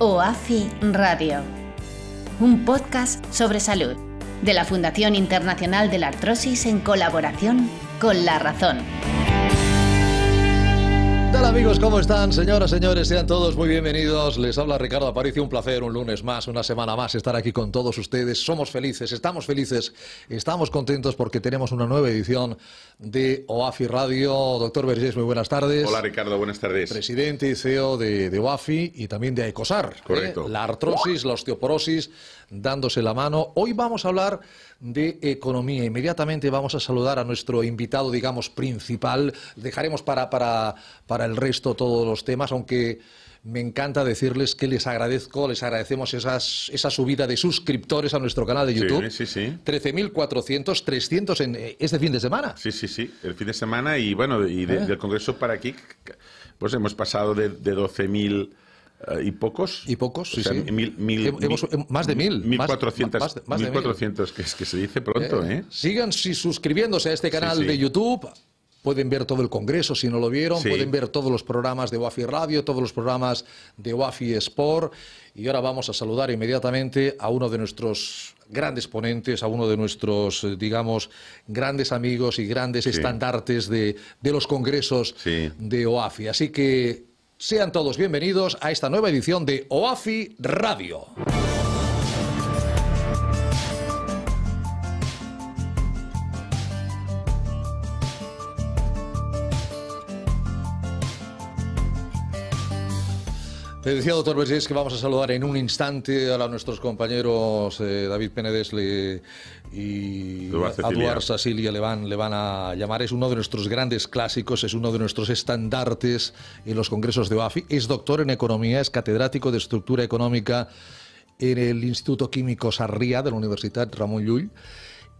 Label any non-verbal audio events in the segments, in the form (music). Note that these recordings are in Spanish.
OAFI Radio. Un podcast sobre salud. De la Fundación Internacional de la Artrosis en colaboración con La Razón. ¿Qué tal amigos? ¿Cómo están? Señoras, señores, sean todos muy bienvenidos. Les habla Ricardo Aparicio, un placer, un lunes más, una semana más estar aquí con todos ustedes. Somos felices, estamos felices, estamos contentos porque tenemos una nueva edición de OAFI Radio. Doctor Vergés, muy buenas tardes. Hola Ricardo, buenas tardes. Presidente y CEO de, de OAFI y también de ECOSAR. ¿eh? Correcto. La artrosis, la osteoporosis, dándose la mano. Hoy vamos a hablar de economía. Inmediatamente vamos a saludar a nuestro invitado, digamos, principal. Dejaremos para, para, para el resto todos los temas, aunque me encanta decirles que les agradezco, les agradecemos esas, esa subida de suscriptores a nuestro canal de Sí, YouTube. sí, sí. 13.400, 300 en eh, este fin de semana. Sí, sí, sí, el fin de semana y bueno, y de- ¿Eh? del Congreso para aquí, pues hemos pasado de, de 12.000 eh, y pocos. Y pocos, sí, O sea, sí. Mil, mil, Hem- hemos- mil- hem- más de mil, más- 1.400, más de- más de mil. 1.400, que es que se dice pronto, ¿eh? Sigan si- suscribiéndose a este canal sí. de YouTube. Pueden ver todo el congreso si no lo vieron. Sí. Pueden ver todos los programas de WAFI Radio, todos los programas de WAFI Sport. Y ahora vamos a saludar inmediatamente a uno de nuestros grandes ponentes, a uno de nuestros, eh, digamos, grandes amigos y grandes estandartes de, de los congresos Sí. de OAFI. Así que sean todos bienvenidos a esta nueva edición de OAFI Radio. Te decía, doctor Vergés, que vamos a saludar en un instante a la- nuestros compañeros eh, David Penedesle y Eduard Sasilia le van, le van a llamar. Es uno de nuestros grandes clásicos, es uno de nuestros estandartes en los congresos de OAFI. Es doctor en economía, es catedrático de estructura económica en el Instituto Químico Sarriá de la Universidad Ramón Llull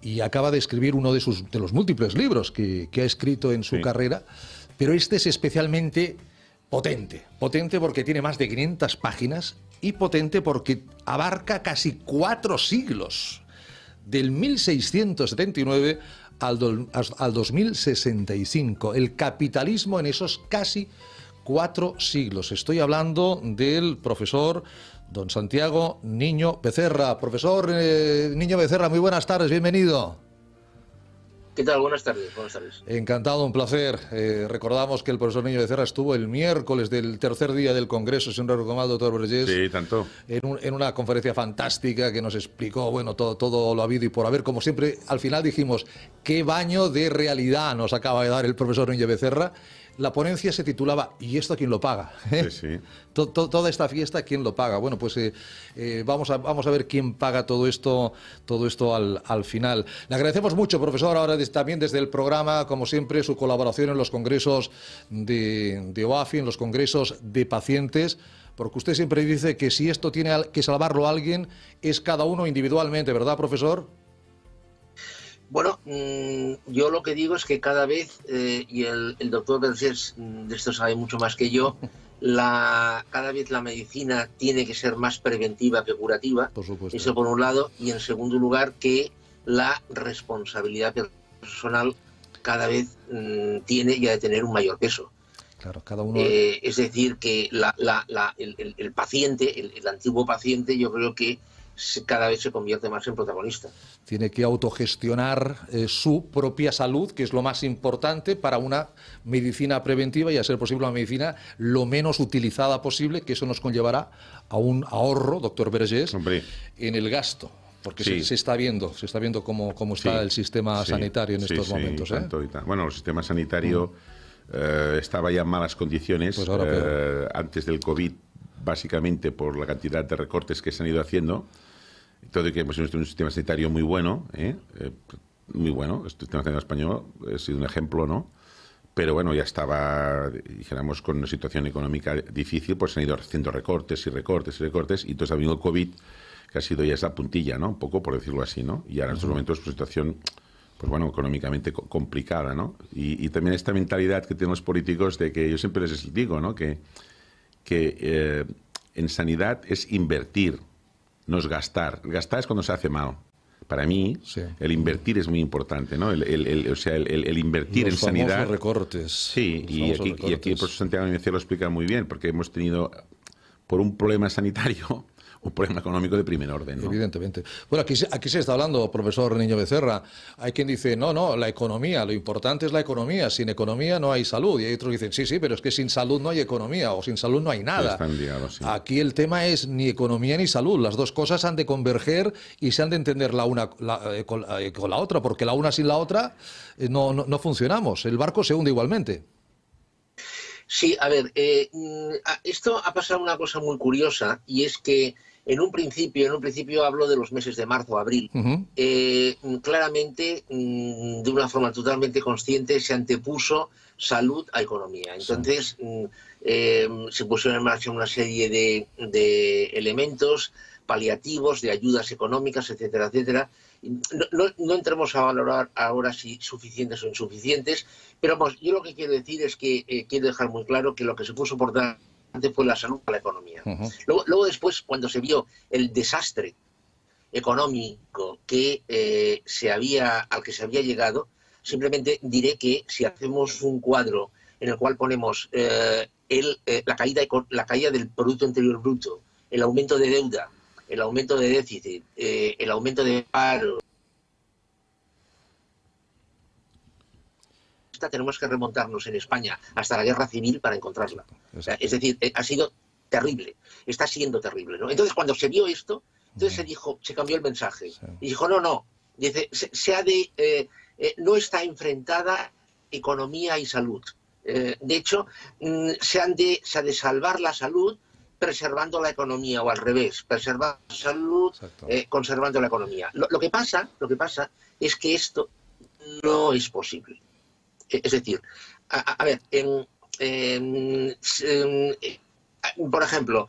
y acaba de escribir uno de, sus, de los múltiples libros que, que ha escrito en su Sí. carrera, pero este es especialmente potente. Potente porque tiene más de 500 páginas y potente porque abarca casi cuatro siglos, del 1679 al, al 2065. El capitalismo en esos casi cuatro siglos. Estoy hablando del profesor don Santiago Niño Becerra. Profesor eh, Niño Becerra, muy buenas tardes, bienvenido. ¿Qué tal? Buenas tardes. Buenas tardes. Encantado, un placer. Eh, recordamos que el profesor Niño Becerra estuvo el miércoles del tercer día del Congreso, si no recuerdo mal, doctor Vergés, Sí, tanto. en, un- en una conferencia fantástica que nos explicó, bueno, todo, todo lo habido y por haber. Como siempre, al final dijimos, qué baño de realidad nos acaba de dar el profesor Niño Becerra. La ponencia se titulaba ¿Y esto quién lo paga? (laughs) Sí, sí. To- to- toda esta fiesta, ¿quién lo paga? Bueno, pues eh, eh, vamos, a, vamos a ver quién paga todo esto, todo esto al, al final. Le agradecemos mucho, profesor, ahora des- también desde el programa, como siempre, su colaboración en los congresos de, de OAFI, en los congresos de pacientes, porque usted siempre dice que si esto tiene que salvarlo a alguien, es cada uno individualmente, ¿verdad, profesor? Bueno, mm, yo lo que digo es que cada vez, eh, y el, el doctor Vergés mm, de esto sabe mucho más que yo, la, cada vez la medicina tiene que ser más preventiva que curativa. Por supuesto. Eso por un lado. Y en segundo lugar, que la responsabilidad personal cada vez mm, tiene ya de tener un mayor peso. Claro, cada uno. Eh, es decir, que la- la- la- el, el- el paciente, el, antiguo paciente, yo creo que cada vez se convierte más en protagonista. tiene que autogestionar eh, su propia salud, que es lo más importante para una medicina preventiva y, a ser posible, una medicina lo menos utilizada posible, que eso nos conllevará a un ahorro, doctor Vergés, Hombre. en el gasto. Porque Sí. se, se está viendo, se está viendo cómo, cómo está Sí, el sistema sí, sanitario en sí, estos sí, momentos. ¿eh? tanto y tan- Bueno, el sistema sanitario eh, estaba ya en malas condiciones Pues ahora eh, antes del COVID, básicamente por la cantidad de recortes que se han ido haciendo. Y que hemos tenido un sistema sanitario muy bueno, ¿eh? Eh, muy bueno. El sistema sanitario español ha sido un ejemplo, ¿no? pero bueno, ya estaba, dijéramos, con una situación económica difícil, pues se han ido haciendo recortes y recortes y recortes, y entonces ha venido el COVID, que ha sido ya esa puntilla, ¿no? Un poco, por decirlo así, ¿no? Y ahora en estos momentos, pues situación, pues bueno, económicamente complicada, ¿no? Y, también esta mentalidad que tienen los políticos de que yo siempre les digo, ¿no? Que, que eh, en sanidad es invertir, no es gastar. Gastar es cuando se hace mal para mí, el invertir es muy importante, ¿no? El, o sea, el, invertir en sanidad. recortes. Sí, y aquí, y aquí, el profesor Santiago lo explica muy bien, porque hemos tenido, por un problema sanitario, un problema económico de primer orden. Evidentemente. Bueno, aquí, aquí se está hablando, profesor Niño Becerra. Hay quien dice, no, no, la economía, lo importante es la economía. Sin economía no hay salud. Y hay otros que dicen, sí, sí, pero es que sin salud no hay economía o sin salud no hay nada. Aquí el tema es ni economía ni salud. Las dos cosas han de converger y se han de entender la una eh, con, eh, con, la otra, porque la una sin la otra eh, no, no, no funcionamos. El barco se hunde igualmente. Sí, a ver, mm, esto ha pasado una cosa muy curiosa y es que en un principio, en un principio hablo de los meses de marzo, abril, eh, claramente, mm, de una forma totalmente consciente, se antepuso salud a economía. Entonces, eh, se pusieron en marcha una serie de, elementos paliativos, de ayudas económicas, etcétera, etcétera. No, entremos a valorar ahora si suficientes o insuficientes, pero vamos, yo lo que quiero decir es que eh, quiero dejar muy claro que lo que se puso por delante fue la salud para la economía. luego, después, cuando se vio el desastre económico que eh, se había, al que se había llegado, simplemente diré que si hacemos un cuadro en el cual ponemos eh, el, eh, la, caída, la caída del Producto Interior Bruto, el aumento de deuda, el aumento de déficit, el aumento de paro, tenemos que remontarnos en España hasta la guerra civil para encontrarla. es decir, eh, ha sido terrible, está siendo terrible. ¿no? Entonces, cuando se vio esto, entonces se dijo, se cambió el mensaje. Y dijo, no, no, dice, se, ha de, eh, eh, no está enfrentada economía y salud. de hecho, mm, se, han de, se ha de salvar la salud preservando la economía o al revés, preservar la salud conservando la economía. lo, que pasa, lo que pasa es que esto no es posible. Es decir, a, ver, por ejemplo,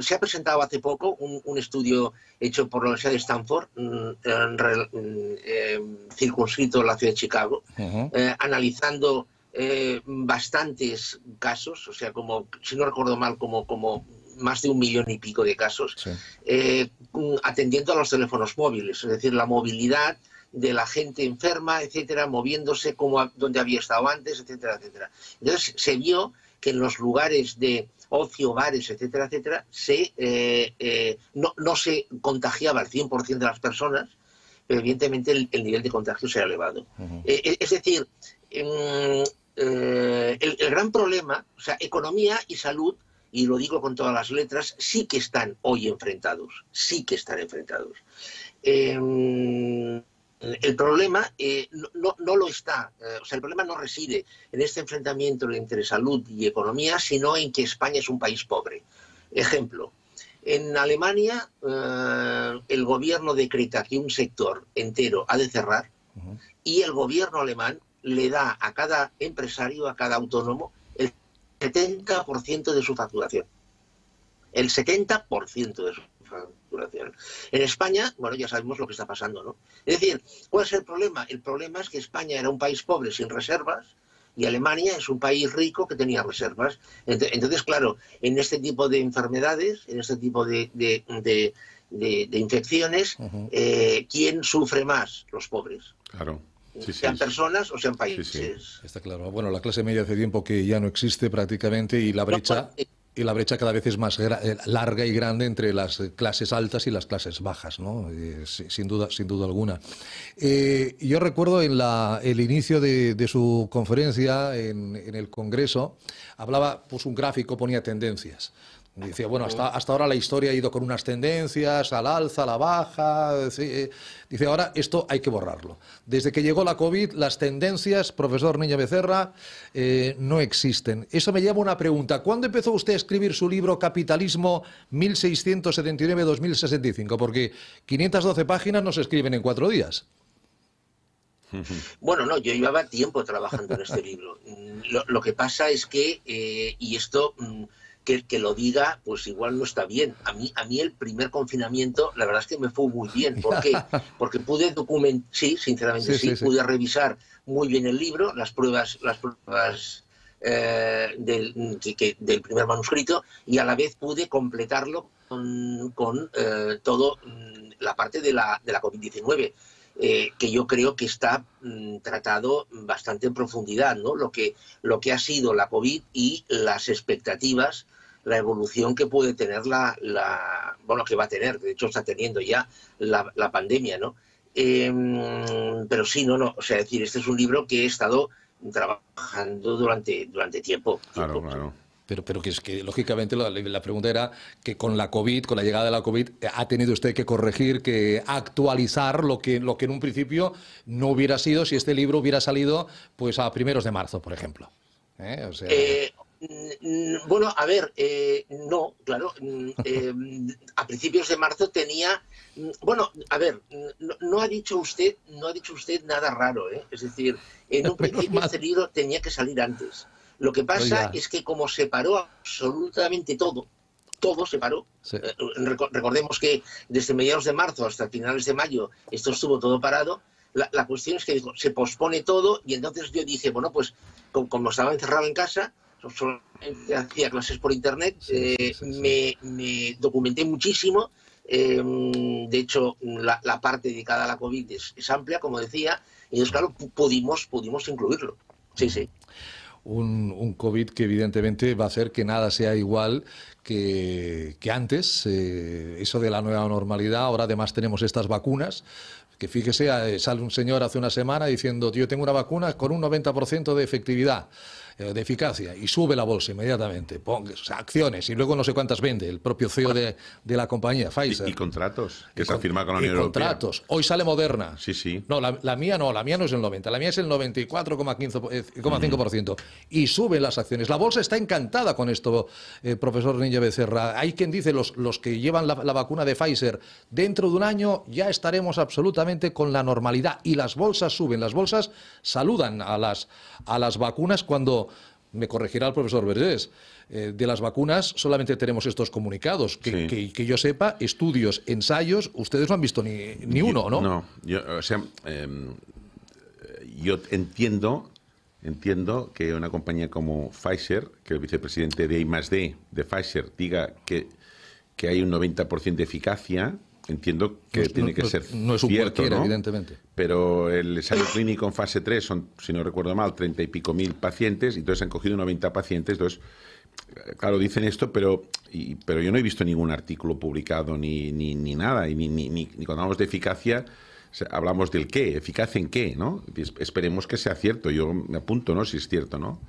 se ha presentado hace poco un, estudio hecho por la Universidad de Stanford, mm, mm, em, circunscrito en la ciudad de Chicago, eh, analizando eh, bastantes casos, o sea, como, si no recuerdo mal, como, como más de un millón y pico de casos, eh, atendiendo a los teléfonos móviles, es decir, la movilidad de la gente enferma, etcétera, moviéndose como donde había estado antes, etcétera, etcétera. Entonces se vio que en los lugares de ocio, bares, etcétera, etcétera, se, eh, eh, no, no, se contagiaba al 100% de las personas, pero evidentemente el, nivel de contagio se ha elevado. Eh, es decir, el, el, gran problema, o sea, economía y salud, y lo digo con todas las letras, sí que están hoy enfrentados, sí que están enfrentados. El problema eh, no, lo está, eh, o sea, el problema no reside en este enfrentamiento entre salud y economía, sino en que España es un país pobre. Ejemplo, en Alemania eh, el gobierno decreta que un sector entero ha de cerrar y el gobierno alemán le da a cada empresario, a cada autónomo, 70% de su facturación. El 70% de su en España, bueno, ya sabemos lo que está pasando, ¿no? Es decir, ¿cuál es el problema? El problema es que España era un país pobre sin reservas y Alemania es un país rico que tenía reservas. Entonces, claro, en este tipo de enfermedades, en este tipo de, infecciones, eh, ¿quién sufre más? Los pobres. Claro. Sean personas o sean países. Está claro. Bueno, la clase media hace tiempo que ya no existe prácticamente y la brecha y la brecha cada vez es más eh, larga y grande entre las clases altas y las clases bajas, ¿no? sin, duda, sin duda alguna. Eh, yo recuerdo en la, el inicio de, su conferencia en, en, el Congreso, hablaba, puso un gráfico, ponía tendencias. Dice, bueno, hasta, hasta ahora la historia ha ido con unas tendencias, al alza, a la baja. Eh, dice, ahora esto hay que borrarlo. Desde que llegó la COVID, las tendencias, profesor Niña Becerra, eh, no existen. Eso me lleva a una pregunta. ¿Cuándo empezó usted a escribir su libro Capitalismo 1679-2065? Porque 512 páginas no se escriben en cuatro días. (laughs) Bueno, no, yo llevaba tiempo trabajando en este libro. Lo, que pasa es que, eh, y esto que, que, lo diga, pues igual no está bien. A mí, a mí el primer confinamiento, la verdad es que me fue muy bien. ¿Por qué? (laughs) Porque pude documentar, sí, sinceramente sí, pude revisar muy bien el libro, las pruebas, las pruebas eh, del, del, primer manuscrito y a la vez pude completarlo con, con eh, todo mm, la parte de la, de la COVID-19. Eh, que yo creo que está mm, tratado bastante en profundidad, ¿no? Lo que, lo que ha sido la COVID y las expectativas, la evolución que puede tener la, la bueno, que va a tener, de hecho está teniendo ya la, la pandemia, ¿no? Em, pero sí, no, no, o sea, decir, este es un libro que he estado trabajando durante, durante tiempo. Claro, claro. Pero, pero que es que, lógicamente, la, la, pregunta era que con la COVID, con la llegada de la COVID, ha tenido usted que corregir, que actualizar lo que, lo que en un principio no hubiera sido si este libro hubiera salido pues a primeros de marzo, por ejemplo. ¿Eh? O sea... eh, bueno, a ver, eh, no, claro, eh, a principios de marzo tenía, bueno, a ver, no, ha dicho usted, no ha dicho usted nada raro, ¿eh? es decir, en un (laughs) principio este libro tenía que salir antes. Lo que pasa es que como se paró absolutamente todo, todo se paró. recordemos que desde mediados de marzo hasta finales de mayo esto estuvo todo parado. La, cuestión es que se pospone todo y entonces yo dije, bueno, pues como estaba encerrado en casa, solamente hacía clases por internet, eh, me, documenté muchísimo. Eh, de hecho, la, parte dedicada a la COVID es, amplia, como decía, y entonces, claro, pudimos, pudimos incluirlo. Sí, sí. Un, COVID que evidentemente va a hacer que nada sea igual que, antes. Eh, eso de la nueva normalidad, ahora además tenemos estas vacunas que fíjese, sale un señor hace una semana diciendo, yo tengo una vacuna con un 90% de efectividad. Eh, de eficacia y sube la bolsa inmediatamente, ponga acciones y luego no sé cuántas vende el propio CEO de, de la compañía, Pfizer. Y, contratos, que se firma con la Unión Europea. contratos. Hoy sale Moderna. Sí, sí. No, la, mía no, la mía no es el 90, la mía es el 94,5% y suben las acciones. La bolsa está encantada con esto, eh, profesor Niño Becerra. Hay quien dice, los, los que llevan la, la vacuna de Pfizer, dentro de un año ya estaremos absolutamente con la normalidad y las bolsas suben. Las bolsas saludan a las, a las vacunas cuando me corregirá el profesor Vergés, eh, de las vacunas solamente tenemos estos comunicados. Que, que, yo sepa, estudios, ensayos, ustedes no han visto ni, ni uno, ¿no? No, yo, o sea, em, yo entiendo, entiendo que una compañía como Pfizer, que el vicepresidente de I+D de Pfizer diga que, que hay un 90% de eficacia, entiendo que tiene que ser no es un cierto, ¿no? evidentemente. Pero el ensayo clínico en fase 3 son, si no recuerdo mal, treinta y pico mil pacientes, y entonces han cogido 90 pacientes, entonces claro, dicen esto, pero, pero yo no he visto ningún artículo publicado ni, ni, ni nada, y ni, ni, cuando hablamos de eficacia hablamos del qué, eficacia en qué, ¿no? Esperemos que sea cierto, yo me apunto, ¿no? Si es cierto, ¿no?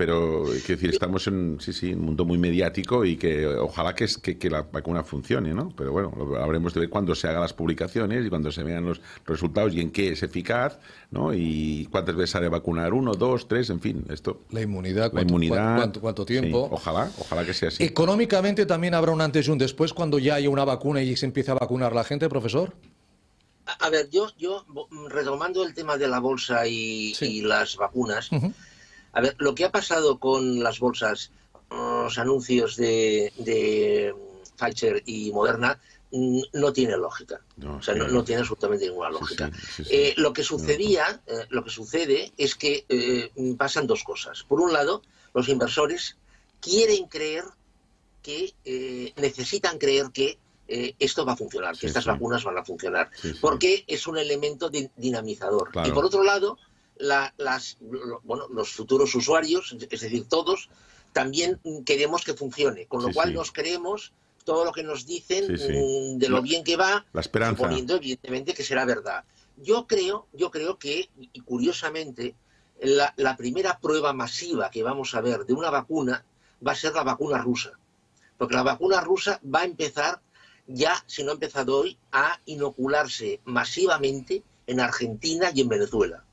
pero quiero decir, estamos en sí, sí, un mundo muy mediático y que ojalá que, que, que la vacuna funcione, ¿no? Pero bueno, lo habremos de ver cuando se hagan las publicaciones y cuando se vean los resultados y en qué es eficaz, ¿no? Y cuántas veces ha de vacunar, uno, dos, tres, en fin, esto. La inmunidad, la inmunidad, cuánto, cuánto tiempo. ojalá, ojalá que sea así. Económicamente también habrá un antes y un después cuando ya haya una vacuna y se empiece a vacunar la gente, profesor. A ver, yo, yo retomando el tema de la bolsa y, las vacunas, a ver, lo que ha pasado con las bolsas, los anuncios de, de Pfizer y Moderna, mm, no tiene lógica. No, o sea, no, tiene absolutamente ninguna lógica. Eh, lo que sucedía, eh, lo que sucede es que eh, pasan dos cosas. Por un lado, los inversores quieren creer que necesitan creer que esto va a funcionar, que estas vacunas van a funcionar, porque es un elemento dinamizador. Y por otro lado, las, bueno, los futuros usuarios, es decir, todos, también queremos que funcione, con lo cual nos creemos todo lo que nos dicen mm, de lo bien que va, la esperanza. suponiendo evidentemente que será verdad. Yo creo, yo creo que, y curiosamente, la, la, primera prueba masiva que vamos a ver de una vacuna va a ser la vacuna rusa. Porque la vacuna rusa va a empezar ya, si no ha empezado hoy, a inocularse masivamente en Argentina y en Venezuela.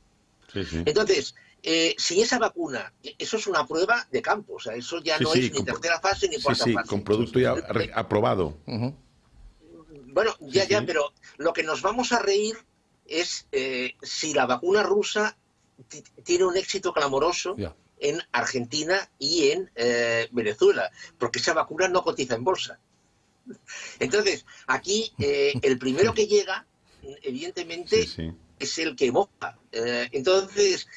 Entonces, eh, si esa vacuna, eso es una prueba de campo, o sea, eso ya no es ni tercera fase ni cuarta fase. con producto ya aprobado. Bueno, ya, ya, pero lo que nos vamos a reír es eh, si la vacuna rusa tiene un éxito clamoroso en Argentina y en eh, Venezuela, porque esa vacuna no cotiza en bolsa. (laughs) Entonces, aquí eh, el primero que llega, evidentemente, es el que moja. entonces,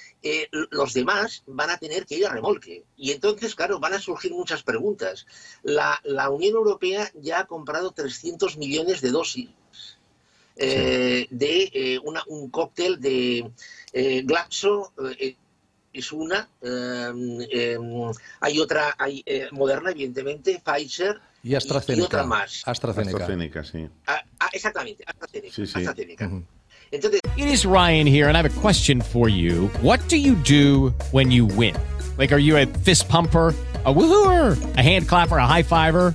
los demás van a tener que ir a remolque. Y entonces, claro, van a surgir muchas preguntas. La, la Unión Europea ya ha comprado 300 millones de dosis eh, de eh, una, un cóctel de eh, Glaxo, es una, hay otra, hay Moderna, evidentemente, Pfizer y, AstraZeneca. y otra más. AstraZeneca. AstraZeneca, sí. Ah, ah, exactamente, AstraZeneca. Sí, sí. AstraZeneca. Uh -huh. Entonces, It is Ryan here, and I have a question for you. What do you do when you win? Like, are you a fist pumper? a woohooer, a hand clapper, a high fiver.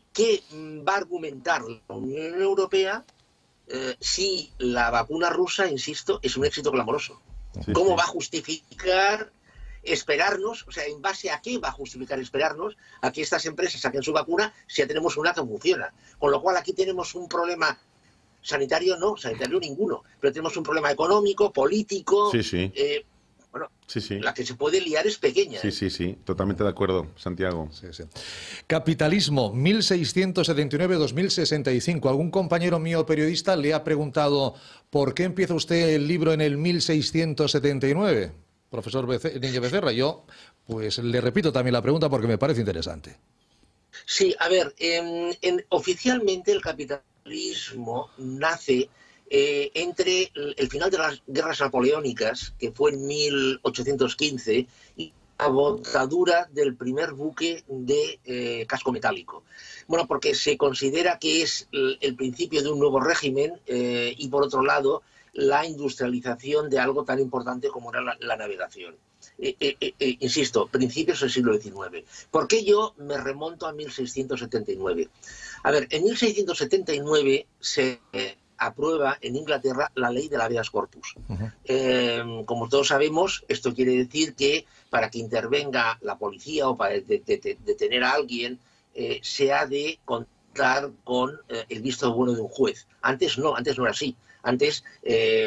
qué va a argumentar la Unión Europea eh, si la vacuna rusa, insisto, es un éxito clamoroso? Sí, ¿Cómo sí. va a justificar esperarnos? O sea, ¿en base a qué va a justificar esperarnos a que estas empresas saquen su vacuna si ya tenemos una que funciona? Con lo cual aquí tenemos un problema sanitario, no, sanitario ninguno, pero tenemos un problema económico, político, sí, sí. Eh, bueno, sí, sí. la que se puede liar es pequeña. Sí, ¿eh? sí, sí, totalmente de acuerdo, Santiago. Sí, sí. Capitalismo, 1679-2065. Algún compañero mío periodista le ha preguntado ¿por qué empieza usted el libro en el 1679? Profesor Bece Niño Becerra, yo pues le repito también la pregunta porque me parece interesante. Sí, a ver, en, en, oficialmente el capitalismo nace eh, entre el final de las guerras napoleónicas, que fue en 1815, y la botadura del primer buque de eh, casco metálico. Bueno, porque se considera que es el, principio de un nuevo régimen eh, y, por otro lado, la industrialización de algo tan importante como era la, navegación. Insisto, principios del siglo XIX. ¿Por qué yo me remonto a 1679? A ver, en 1679 se aprueba en Inglaterra la ley del habeas corpus. Uh -huh. eh, como todos sabemos, esto quiere decir que para que intervenga la policía o para detener de, de, de a alguien, eh, se ha de contar con eh, el visto bueno de un juez. Antes no, antes no era así. Antes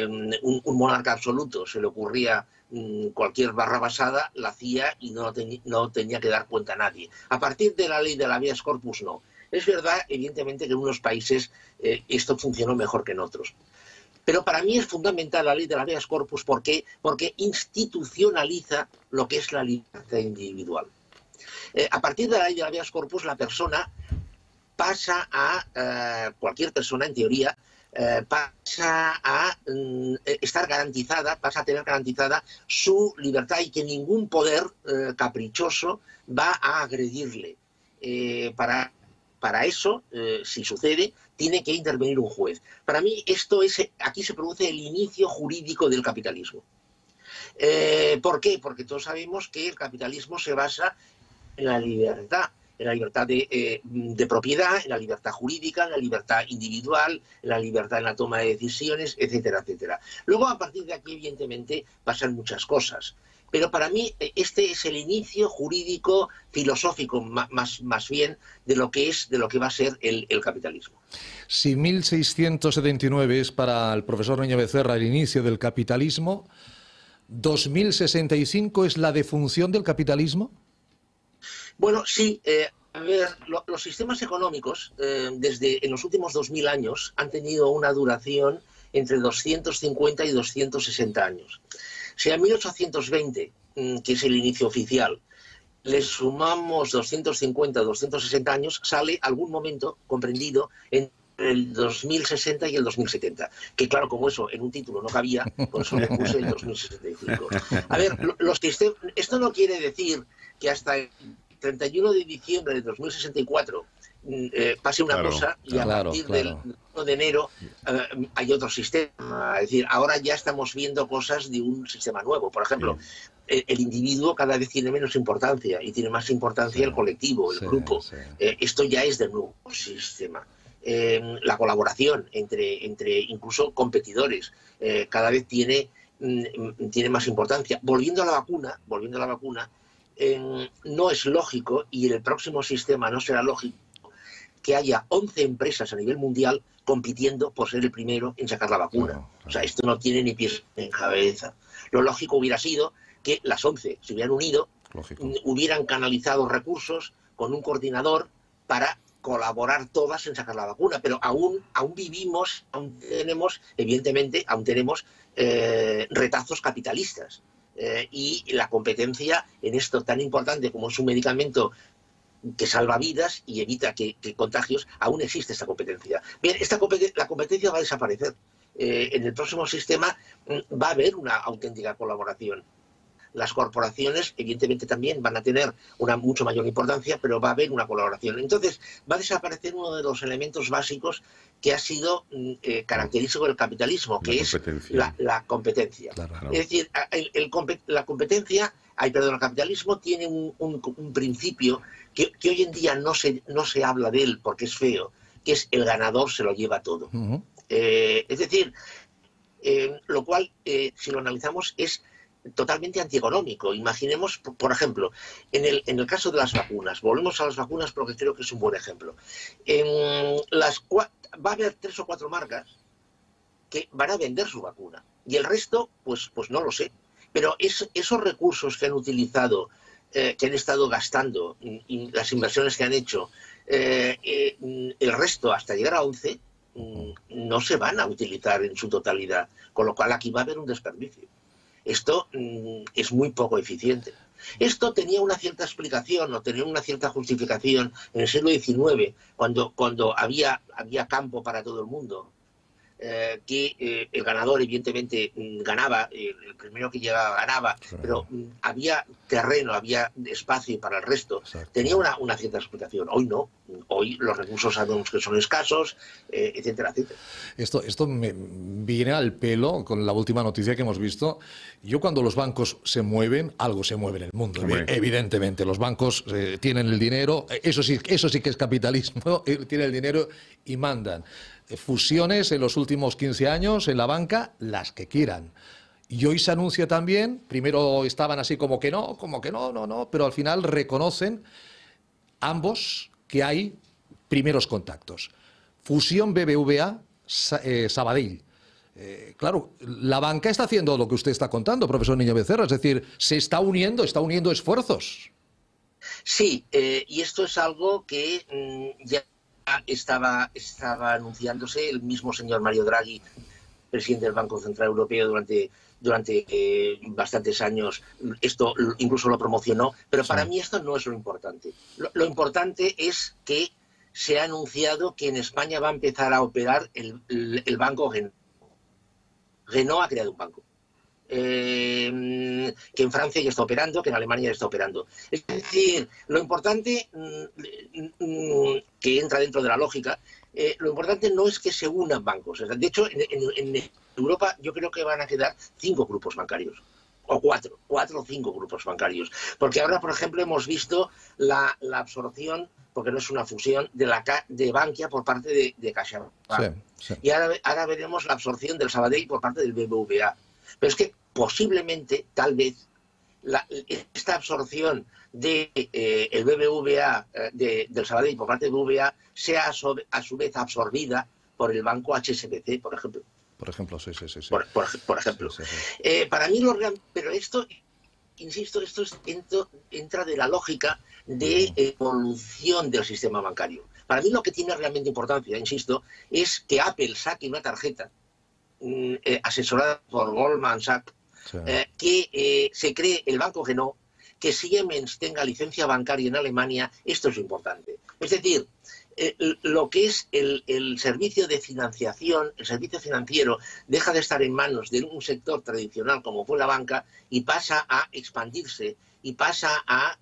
un, un, monarca absoluto se le ocurría mmm, cualquier barra basada, la hacía y no, no tenía que dar cuenta a nadie. A partir de la ley del habeas corpus no. Es verdad, evidentemente, que en unos países eh, esto funcionó mejor que en otros. Pero para mí es fundamental la ley de la habeas corpus ¿por qué? porque institucionaliza lo que es la libertad individual. Eh, a partir de la ley de la habeas corpus, la persona pasa a, eh, cualquier persona en teoría, pasa a mm, estar garantizada, pasa a tener garantizada su libertad y que ningún poder caprichoso va a agredirle. Para para eso, eh, si sucede, tiene que intervenir un juez. Para mí, esto es, aquí se produce el inicio jurídico del capitalismo. Eh, ¿Por qué? Porque todos sabemos que el capitalismo se basa en la libertad, en la libertad de, eh, de, propiedad, en la libertad jurídica, en la libertad individual, en la libertad en la toma de decisiones, etcétera, etcétera. Luego, a partir de aquí, evidentemente, pasan muchas cosas. Pero para mí este es el inicio jurídico, filosófico, más, más bien, de lo que es, de lo que va a ser el, el capitalismo. Si 1679 es para el profesor Niño Becerra el inicio del capitalismo, ¿2065 es la defunción del capitalismo? Bueno, sí. Eh, a ver, lo, los sistemas económicos, eh, desde en los últimos 2000 años, han tenido una duración entre 250 y 260 años. Si en 1820, mm, que es el inicio oficial, le sumamos 250, 260 años, sale algún momento comprendido entre el 2060 y el 2070. Que claro, como eso en un título no cabía, por eso le puse el 2065. A ver, lo- los que esto no quiere decir que hasta el 31 de diciembre de 2064 mm, eh, pase una Claro, cosa y a partir claro. del 1 de enero eh, hay otro sistema. Es decir, ahora ya estamos viendo cosas de un sistema nuevo. Por ejemplo, el, el individuo cada vez tiene menos importancia y tiene más importancia Sí, el colectivo, el sí, grupo. sí. Eh, esto ya es del nuevo sistema. Eh, la colaboración entre, entre incluso competidores eh, cada vez tiene, mm, tiene más importancia. Volviendo a la vacuna, volviendo a la vacuna, eh, no es lógico y en el próximo sistema no será lógico que haya 11 empresas a nivel mundial compitiendo por ser el primero en sacar la vacuna. Claro, claro. O sea, esto no tiene ni pies en cabeza. Lo lógico hubiera sido que las 11 se hubieran unido Lógico. hubieran canalizado recursos con un coordinador para colaborar todas en sacar la vacuna, pero aún, aún vivimos, aún tenemos, evidentemente, aún tenemos eh, retazos capitalistas. Eh, y la competencia en esto tan importante como es un medicamento que salva vidas y evita que, que contagios, aún existe esta competencia. Bien, esta compete- la competencia va a desaparecer. Eh, en el próximo sistema mm, va a haber una auténtica colaboración. Las corporaciones, evidentemente, también van a tener una mucho mayor importancia, pero va a haber una colaboración. Entonces, va a desaparecer uno de los elementos básicos que ha sido mm, eh, característico del capitalismo, que La es la, la competencia. Claro. Es decir, el- el la competencia, ay, perdón, el capitalismo tiene un, un- un principio que, que hoy en día no se, no se habla de él porque es feo, que es el ganador se lo lleva todo. Eh, es decir, eh, lo cual, eh, si lo analizamos, es totalmente antieconómico. Imaginemos, por, ejemplo, en el, en el caso de las vacunas, volvemos a las vacunas porque creo que es un buen ejemplo. En las va a haber tres o cuatro marcas que van a vender su vacuna y el resto, pues, pues no lo sé. Pero es- esos recursos que han utilizado, eh, que han estado gastando, y las inversiones que han hecho, eh, eh, mm, el resto hasta llegar a 11, mm, no se van a utilizar en su totalidad, con lo cual aquí va a haber un desperdicio. Esto mm, es muy poco eficiente. Esto tenía una cierta explicación o tenía una cierta justificación en el siglo XIX, cuando, cuando había, había campo para todo el mundo, eh, que eh, el ganador evidentemente mm, ganaba, eh, el primero que llegaba ganaba, Claro. pero mm, había terreno, había espacio para el resto. Exacto. Tenía una, una cierta explicación. Hoy no. Hoy los recursos sabemos que son escasos, eh, etcétera, etcétera. Esto, esto me viene al pelo con la última noticia que hemos visto. Yo cuando los bancos se mueven, algo se mueve en el mundo. Hombre. evi- Evidentemente, los bancos eh, tienen el dinero, eso sí, eso sí que es capitalismo, (laughs) tienen el dinero y mandan. Eh, Fusiones en los últimos 15 años en la banca, las que quieran. Y hoy se anuncia también, primero estaban así como que no, como que no, no, no, pero al final reconocen ambos que hay primeros contactos. Fusión BBVA eh, Sabadell. Eh, claro, la banca está haciendo lo que usted está contando, profesor Niño Becerra, es decir, se está uniendo, está uniendo esfuerzos. Sí, eh, y esto es algo que mm, ya estaba, estaba anunciándose el mismo señor Mario Draghi, presidente del Banco Central Europeo durante, durante eh, bastantes años. Esto incluso lo promocionó, pero para mí esto no es lo importante. Lo, lo importante es que se ha anunciado que en España va a empezar a operar el, el- el banco Renault. Renault ha creado un banco. Eh, que en Francia ya está operando, que en Alemania ya está operando. Es decir, lo importante mm, mm, que entra dentro de la lógica, eh, lo importante no es que se unan bancos. De hecho, en, en- en Europa yo creo que van a quedar cinco grupos bancarios. O cuatro, cuatro o cinco grupos bancarios. Porque ahora, por ejemplo, hemos visto la, la absorción, porque no es una fusión, de la de Bankia por parte de, de CaixaBank. Sí, sí. Y ahora veremos la absorción del Sabadell por parte del BBVA. Pero es que posiblemente, tal vez, la- esta absorción de eh, el BBVA, eh, de- del Sabadell por parte del BBVA, sea a su, a su vez absorbida por el banco HSBC, por ejemplo. Por ejemplo, sí, sí, sí. sí. Por, por- por ejemplo. Sí, sí, sí. Eh, para mí, lo real- pero esto, insisto, esto es- entro- entra de la lógica de evolución del sistema bancario. Para mí lo que tiene realmente importancia, insisto, es que Apple saque una tarjeta mm, eh, asesorada por Goldman Sachs Sí. eh, que eh, se cree el banco Renault, que Siemens tenga licencia bancaria en Alemania, esto es importante. Es decir, eh, lo que es el, el, servicio de financiación, el servicio financiero, deja de estar en manos de un sector tradicional como fue la banca y pasa a expandirse y pasa a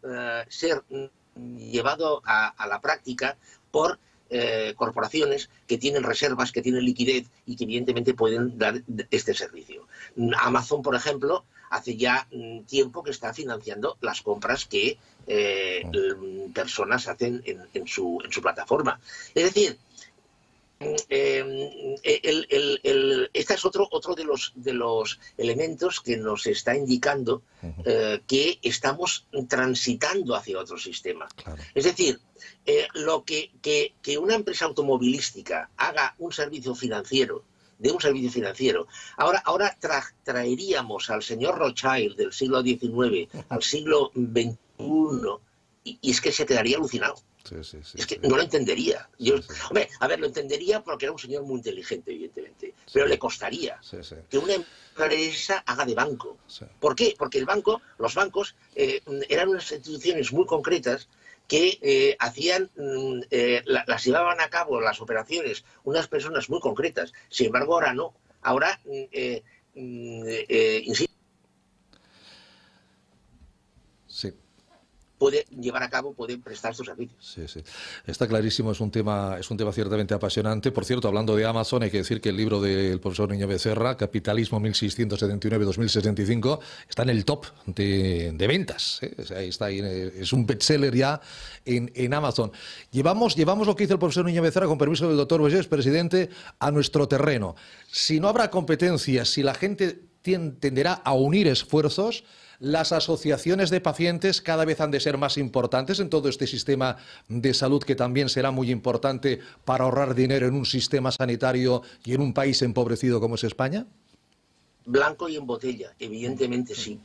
ser llevado a, a, la práctica por eh, corporaciones que tienen reservas, que tienen liquidez y que evidentemente pueden dar este servicio. Amazon, por ejemplo, hace ya mm, tiempo que está financiando las compras que eh, personas hacen en, en, su, en su plataforma. Es decir, eh, el, el, el, este es otro, otro de, los, de los elementos que nos está indicando eh, que estamos transitando hacia otro sistema. Claro. Es decir, eh, lo que, que, que, una empresa automovilística haga un servicio financiero de un servicio financiero. Ahora, ahora tra traeríamos al señor Rothschild del siglo XIX al siglo XXI y, y es que se quedaría alucinado. Sí, sí, sí, es que no lo entendería. Yo, hombre, a ver, lo entendería porque era un señor muy inteligente, evidentemente, pero le costaría que una empresa haga de banco. ¿Por qué? Porque el banco, los bancos, eh, eran unas instituciones muy concretas que eh, hacían, eh, la, las llevaban a cabo las operaciones unas personas muy concretas. Sin embargo, ahora no. Ahora, insisto. Sí puede llevar a cabo, puede prestar sus servicios. Sí, sí. Está clarísimo, es un tema, es un tema ciertamente apasionante. Por cierto, hablando de Amazon, hay que decir que el libro del profesor Niño Becerra, Capitalismo 1679-2065, está en el top de, de ventas. ¿eh? O sea, está ahí, es un bestseller ya en, en, Amazon. Llevamos, llevamos lo que hizo el profesor Niño Becerra, con permiso del doctor Boyés, presidente, a nuestro terreno. Si no habrá competencia, si la gente tenderá a unir esfuerzos, las asociaciones de pacientes cada vez han de ser más importantes en todo este sistema de salud que también será muy importante para ahorrar dinero en un sistema sanitario y en un país empobrecido como es España? Blanco y en botella, evidentemente sí.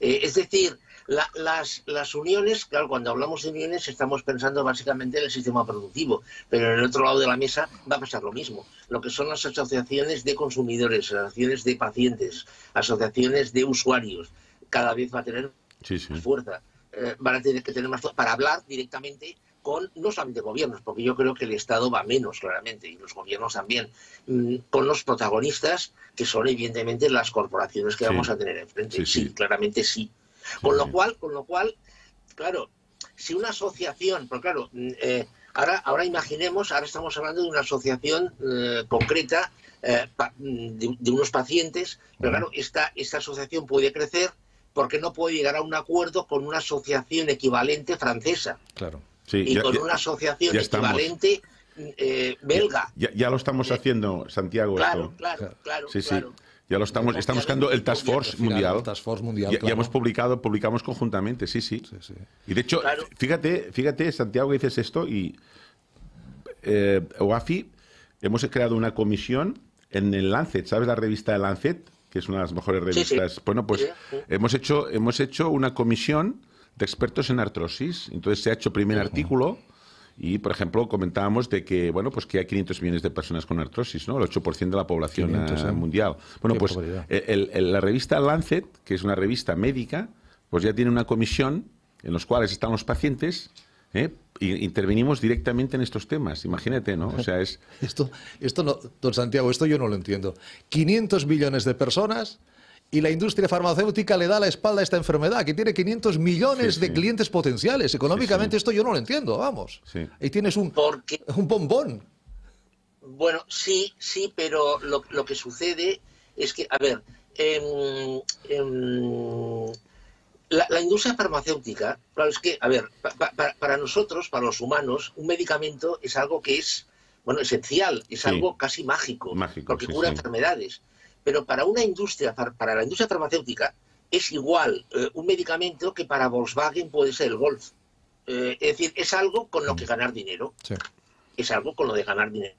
Eh, es decir, la, las, las, uniones, claro, cuando hablamos de uniones estamos pensando básicamente en el sistema productivo, pero en el otro lado de la mesa va a pasar lo mismo. Lo que son las asociaciones de consumidores, asociaciones de pacientes, asociaciones de usuarios, cada vez va a tener sí, sí. más fuerza. Eh, van a tener que tener más fuerza para hablar directamente con no solamente gobiernos, porque yo creo que el Estado va menos claramente y los gobiernos también, mmm, con los protagonistas que son evidentemente las corporaciones que Sí. vamos a tener enfrente. Sí, claramente sí. Con lo cual, con lo cual, claro, si una asociación, pero claro, mm, eh, ahora, ahora imaginemos, ahora estamos hablando de una asociación eh, concreta eh, pa- mm, de, de unos pacientes, pero claro, esta, esta asociación puede crecer porque no puede llegar a un acuerdo con una asociación equivalente francesa Claro. Sí, y ya, con ya- una asociación equivalente eh, belga. ya- ya lo estamos haciendo, Santiago. Claro, esto. claro, claro, Sí, sí. claro. Ya lo estamos, estamos buscando el Task Force mundial. el Task Force mundial, Ya, hemos publicado, publicamos conjuntamente, sí, sí. Sí, sí. Y de hecho, Claro. fíjate, fíjate, Santiago, que dices esto y eh, OAFI hemos creado una comisión en el Lancet, ¿sabes la revista de Lancet? Que es una de las mejores Sí, sí. revistas. Bueno, pues Sí, sí. hemos hecho hemos hecho una comisión de expertos en artrosis. Entonces se ha hecho primer artículo y, por ejemplo, comentábamos de que, bueno, pues que hay 500 millones de personas con artrosis, ¿no? El 8% de la población 500, eh, ¿eh? mundial. Bueno, Qué pues el- el- la revista Lancet, que es una revista médica, pues ya tiene una comisión en los cuales están los pacientes ¿eh? intervenimos directamente en estos temas. Imagínate, ¿no? O sea, es... (laughs) Esto, esto no, don Santiago, esto yo no lo entiendo. 500 millones de personas y la industria farmacéutica le da la espalda a esta enfermedad, que tiene 500 millones Sí, de sí. clientes potenciales. Económicamente Sí, sí. esto yo no lo entiendo, vamos. Sí. Ahí tienes un, Porque un bombón. Bueno, sí, sí, pero lo, lo que sucede es que, a ver, em, em, la, la industria farmacéutica, claro, es que, a ver, pa- pa- pa- para nosotros, para los humanos, un medicamento es algo que es, bueno, esencial, es Sí. algo casi mágico, Mágico, porque sí, cura sí. enfermedades. Pero para una industria, para la industria farmacéutica, es igual eh, un medicamento que para Volkswagen puede ser el Golf. Eh, es decir, es algo con lo que ganar dinero es algo con lo de ganar dinero.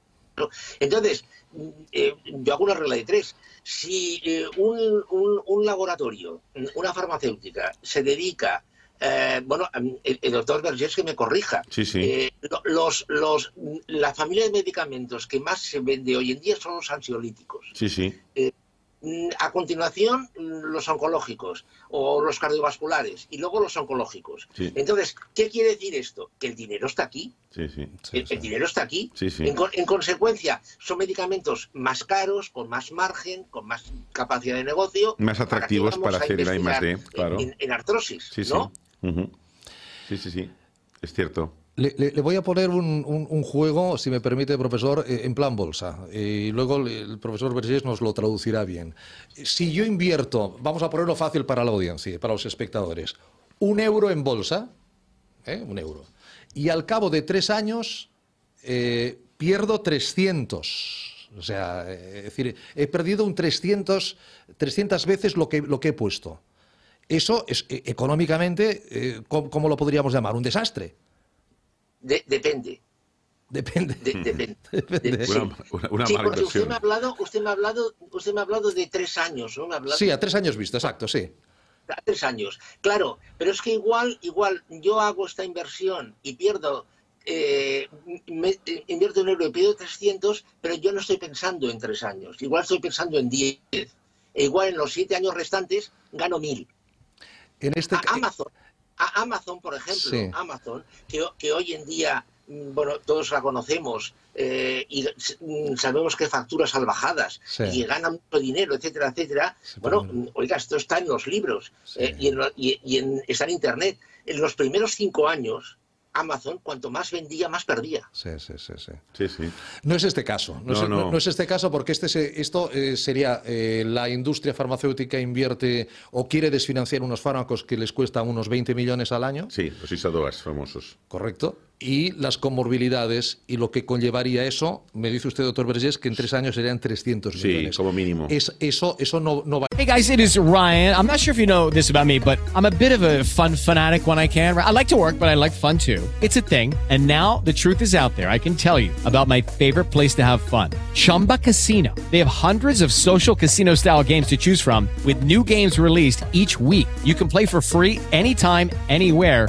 Entonces, mm, eh, yo hago una regla de tres. Si eh, un, un- un laboratorio, mm, una farmacéutica, se dedica, eh, bueno, mm, el, el doctor Vergés que me corrija, Sí, sí. eh, lo- los, los, la familia de medicamentos que más se vende hoy en día son los ansiolíticos. Sí, sí. Mm, A continuación, mm, los oncológicos o los cardiovasculares y luego los oncológicos. Sí. Entonces, ¿qué quiere decir esto? Que el dinero está aquí. Sí, sí. el, el dinero está aquí. Sí, sí. En, en consecuencia, son medicamentos más caros, con más margen, con más capacidad de negocio. Más ¿Para atractivos para a hacer la I+D, claro. En, en artrosis, Sí, sí. ¿no? Sí, sí, sí. Es cierto. Le, voy a poner un, juego, si me permite, profesor, eh, en plan bolsa. Y luego el, profesor Vergés nos lo traducirá bien. Si yo invierto, vamos a ponerlo fácil para la audiencia, para los espectadores, un euro en bolsa, ¿eh? un euro, y al cabo de tres años eh, pierdo 300. O sea, eh, es decir, he perdido un 300, 300 veces lo que, lo que he puesto. Eso es económicamente, ¿cómo, cómo lo podríamos llamar? Un desastre. De- depende. Depende. de- depende. (laughs) Depende. Una, una- una Sí, mala porque usted me ha hablado, usted me ha hablado, usted me ha hablado de tres años, ¿no? Me ha hablado Sí, a tres años vista, exacto, sí. a tres años. Claro, pero es que igual, igual, yo hago esta inversión y pierdo, eh, me- eh, invierto un euro y pierdo 300, pero yo no estoy pensando en tres años. Igual estoy pensando en 10. E igual en los siete años restantes gano mil. En este A Amazon, a Amazon, por ejemplo, Sí. Amazon, que, que hoy en día, mm, bueno, todos la conocemos eh, y mm, sabemos que factura salvajadas Sí. y gana mucho dinero, etcétera, etcétera. Sí, bueno, pero- mm, oiga, esto está en los libros eh, y, en, y- y en- está en Internet. En los primeros cinco años, Amazon, cuanto más vendía, más perdía. Sí, sí, sí, sí. Sí, sí. No es este caso. No, No, es, no. no es este caso porque este se- esto eh, sería eh, la industria farmacéutica invierte o quiere desfinanciar unos fármacos que les cuestan unos 20 millones al año, Sí, los Isadoas famosos. correcto, y las comorbilidades y lo que conllevaría eso, me dice usted, doctor Vergés, que en tres años serían 300 Sí, millones. como mínimo. Es, eso, eso no, no va Hey guys, it is Ryan. I'm not sure if you know this about me, but I'm a bit of a fun fanatic when I can. I like to work, but I like fun too. It's a thing. And now the truth is out there. I can tell you about my favorite place to have fun Chumba Casino. They have hundreds of social casino style games to choose from, with new games released each week. You can play for free anytime, anywhere.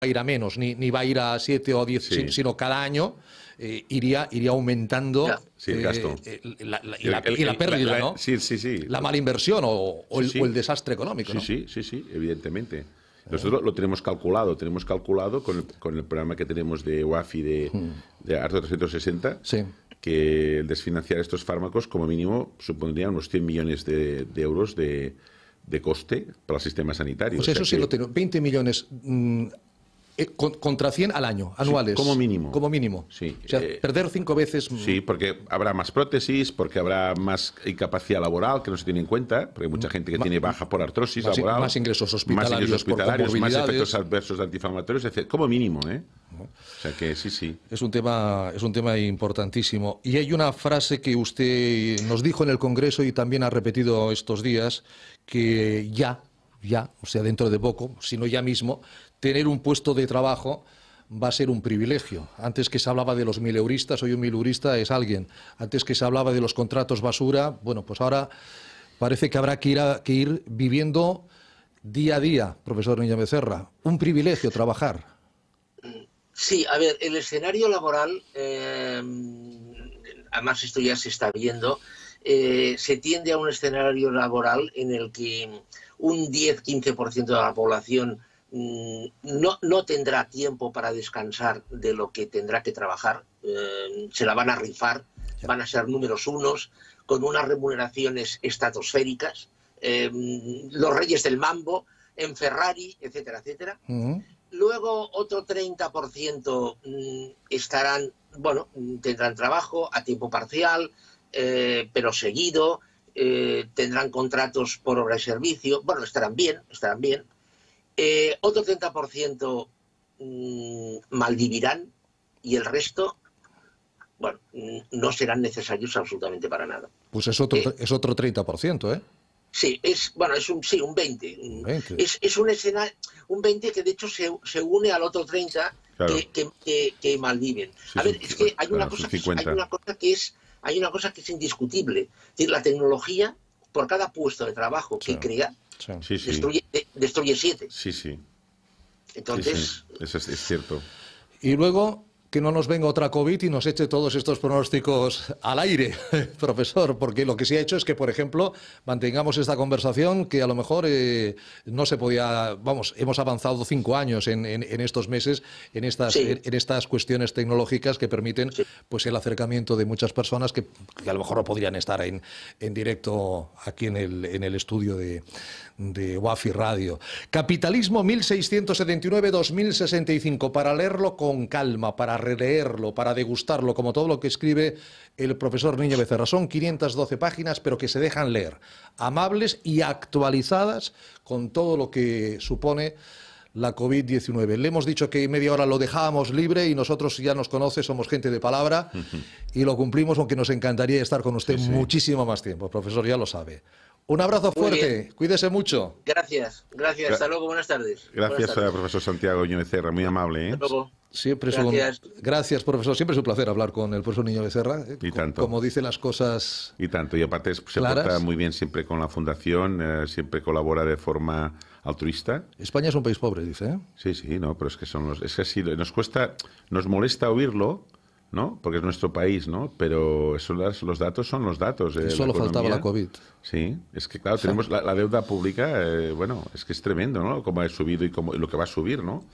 A ir a menos, ni, ni va a ir a 7 o 10, Sí. sin- sino cada año eh, iría, iría aumentando. Sí, el gasto. eh, la- la- y, la, El- el- y la el- pérdida, la- ¿no? Sí, sí, sí. La mala inversión o, o el, o desastre económico. Sí, ¿no? sí, sí, sí, evidentemente. Nosotros lo tenemos calculado, tenemos calculado con el, con el programa que tenemos de UAFI de, de Arto 360, Sí. que el desfinanciar estos fármacos como mínimo supondría unos 100 millones de, de euros de, de coste para el sistema sanitario. Pues O eso sea sí que- lo tengo. 20 millones mm, eh, con- contra 100 al año, anuales. como mínimo. Como mínimo. Sí, O sea, eh, perder cinco veces. mm, Sí, porque habrá más prótesis, porque habrá más incapacidad laboral que no se tiene en cuenta, porque hay mucha gente que tiene baja por artrosis más laboral. más ingresos más hospitalarios ingresos por hospitalarios, más efectos adversos de antiinflamatorios, etc. Como mínimo, ¿eh? O sea que sí, sí. Es un tema, es un tema importantísimo. Y hay una frase que usted nos dijo en el Congreso y también ha repetido estos días, que ya, ya, o sea, dentro de poco, si no ya mismo, tener un puesto de trabajo va a ser un privilegio. Antes que se hablaba de los mileuristas, hoy un mileurista es alguien. Antes que se hablaba de los contratos basura, bueno, pues ahora parece que habrá que ir, a- que ir viviendo día a día, profesor Niña Becerra. Un privilegio trabajar. Sí, a ver, el escenario laboral, eh, además esto ya se está viendo, eh, se tiende a un escenario laboral en el que un 10-15% de la población no, no tendrá tiempo para descansar de lo que tendrá que trabajar, eh, se la van a rifar, van a ser números unos, con unas remuneraciones estratosféricas, eh, los reyes del mambo, en Ferrari, etcétera, etcétera. Luego otro 30% mm, estarán, bueno, mm, tendrán trabajo a tiempo parcial, eh, pero seguido, tendrán contratos por obra y servicio, bueno, estarán bien, estarán bien. Eh, otro 30% mm, malvivirán y el resto, bueno, mm, no serán necesarios absolutamente para nada. Pues es otro, Eh. es otro 30%, ¿eh? Sí, es, bueno, es un, sí, un 20. Un 20. Es, es un escena, un 20 que de hecho se, se une al otro 30 Claro. que, que, que- que malviven. Sí, A ver, es que hay una, claro, cosa son que es, 50. hay una cosa que es, hay una cosa que es indiscutible. Es decir, la tecnología, por cada puesto de trabajo que crea, Sí. Sí, sí. destruye, de- destruye siete. Sí, sí. sí, Entonces, sí. Eso es, es cierto. Y luego que no nos venga otra COVID y nos eche todos estos pronósticos al aire, (laughs) profesor, porque lo que sí ha hecho es que, por ejemplo, mantengamos esta conversación que a lo mejor eh, no se podía, vamos, hemos avanzado cinco años en, en- en estos meses, en estas, Sí. en, en estas cuestiones tecnológicas que permiten pues el acercamiento de muchas personas que, que a lo mejor no podrían estar en, en directo aquí en el, en el estudio de, de Wafi Radio. Capitalismo 1679-2065, para leerlo con calma, para releerlo, para degustarlo, como todo lo que escribe el profesor Niño Becerra. Son 512 páginas, pero que se dejan leer, amables y actualizadas con todo lo que supone la COVID-19. Le hemos dicho que media hora lo dejábamos libre y nosotros ya nos conoce, somos gente de palabra y lo cumplimos, aunque nos encantaría estar con usted muchísimo más tiempo. Profesor, ya lo sabe. Un abrazo fuerte, cuídese mucho. gracias, gracias. Hasta luego, buenas tardes. Gracias, Buenas tardes. profesor Santiago Ño Becerra, muy amable. ¿eh? Hasta luego. Siempre un- Gracias. gracias, profesor. Siempre es un placer hablar con el profesor Niño Becerra. eh, Y tanto. Como dice las cosas. Y tanto, y aparte se Claras. porta muy bien siempre con la fundación, eh, siempre colabora de forma altruista. España es un país pobre, dice. ¿eh? Sí, sí, no, pero es que son los, es que así nos cuesta, nos molesta oírlo, ¿no? Porque es nuestro país, ¿no? Pero las- los datos son los datos. eh, Y solo faltaba la COVID. Sí, es que claro, tenemos la, la deuda pública, eh, bueno, es que es tremendo, ¿no? Cómo ha subido y, cómo, y lo que va a subir, ¿no?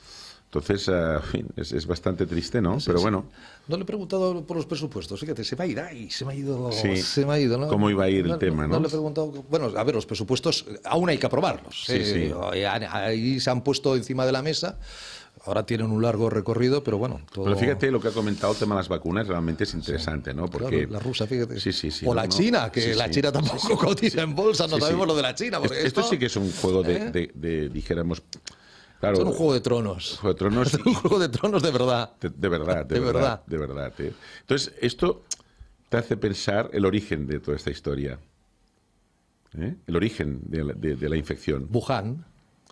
Entonces, en fin, es, es bastante triste, ¿no? Pero bueno, No le he preguntado por los presupuestos. Fíjate, se me ha ido. Ay, se me ha ido. Sí. Se me ha ido ¿no? ¿Cómo iba a ir el tema, no? le he preguntado. Bueno, a ver, los presupuestos aún hay que aprobarlos. Sí, eh, sí. Ahí se han puesto encima de la mesa. Ahora tienen un largo recorrido, pero bueno. Todo... pero fíjate lo que ha comentado el tema de las vacunas, realmente es interesante, ¿no? Claro, Porque la rusa, fíjate. Sí, sí, sí. o no, la no. China, que Sí, la sí. China tampoco cotiza en bolsa, no Sí, sí. sabemos lo de la China. Esto, esto, sí que es un juego de, ¿Eh? de- de, dijéramos, claro, es un juego de tronos. Juego de Tronos un juego de tronos de verdad. De, de verdad, de, De verdad, verdad. de verdad. eh. Entonces, esto te hace pensar el origen de toda esta historia. ¿Eh? El origen de la, de- de la infección. Wuhan.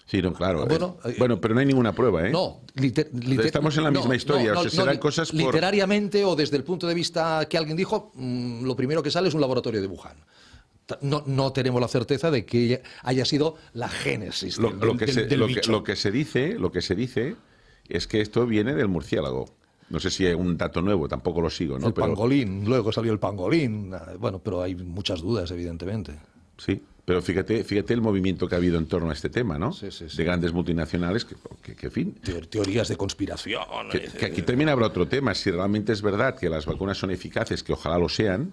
Sí, no, claro. Bueno, eh, eh, bueno, pero no hay ninguna prueba, ¿eh? No, liter- liter- Estamos en la misma historia, o sea, serán cosas por- Literariamente o desde el punto de vista que alguien dijo, mm, lo primero que sale es un laboratorio de Wuhan. No, no tenemos la certeza de que haya sido la génesis Lo, del, lo que del- se, del lo que- bicho. lo que se dice, lo que se dice es que esto viene del murciélago. No sé si hay un dato nuevo, tampoco lo sigo, ¿no? el Pero- pangolín, luego salió el pangolín. ah, Bueno, pero hay muchas dudas, evidentemente. Sí, pero fíjate, fíjate el movimiento que ha habido en torno a este tema, ¿no? Sí, sí, sí. De grandes multinacionales que, que, que, en fin, Teo- Teorías de conspiración. que, eh, que aquí también habrá otro tema. Si realmente es verdad que las vacunas son eficaces, que ojalá lo sean,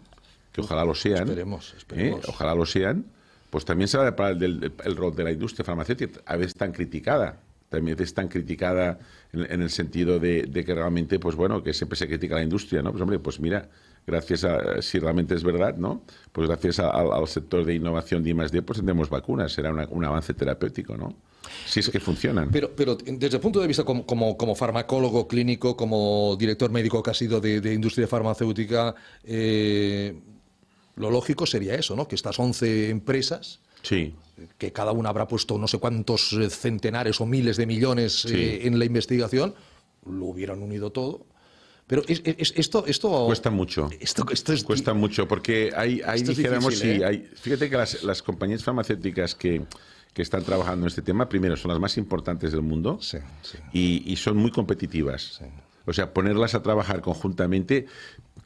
que ojalá lo sean, Esperemos, esperemos. ¿eh? ojalá lo sean, pues también se va a el, el- el rol de la industria farmacéutica. A veces tan criticada, también es tan criticada en, en el sentido de, de que realmente, pues bueno, que siempre se critica la industria, ¿no? Pues hombre, pues mira, gracias a, si realmente es verdad, ¿no? Pues gracias a- al, al sector de innovación de I+.D., pues tendremos vacunas, será una- un avance terapéutico, ¿no? Si es que funcionan. Pero, pero desde el punto de vista como, como, como farmacólogo clínico, como director médico que ha sido de, de industria farmacéutica, eh, lo lógico sería eso, ¿no? Que estas 11 empresas, sí. que cada una habrá puesto no sé cuántos eh, centenares o miles de millones Sí. eh, en la investigación, lo hubieran unido todo. Pero es- es- esto, esto Cuesta mucho. Esto, esto es Cuesta mucho porque hay, hay dijéramos, difícil, sí, ¿eh? hay, fíjate que las, las compañías farmacéuticas que, que están trabajando en este tema, primero, son las más importantes del mundo Sí, sí. y, y son muy competitivas. O sea, ponerlas a trabajar conjuntamente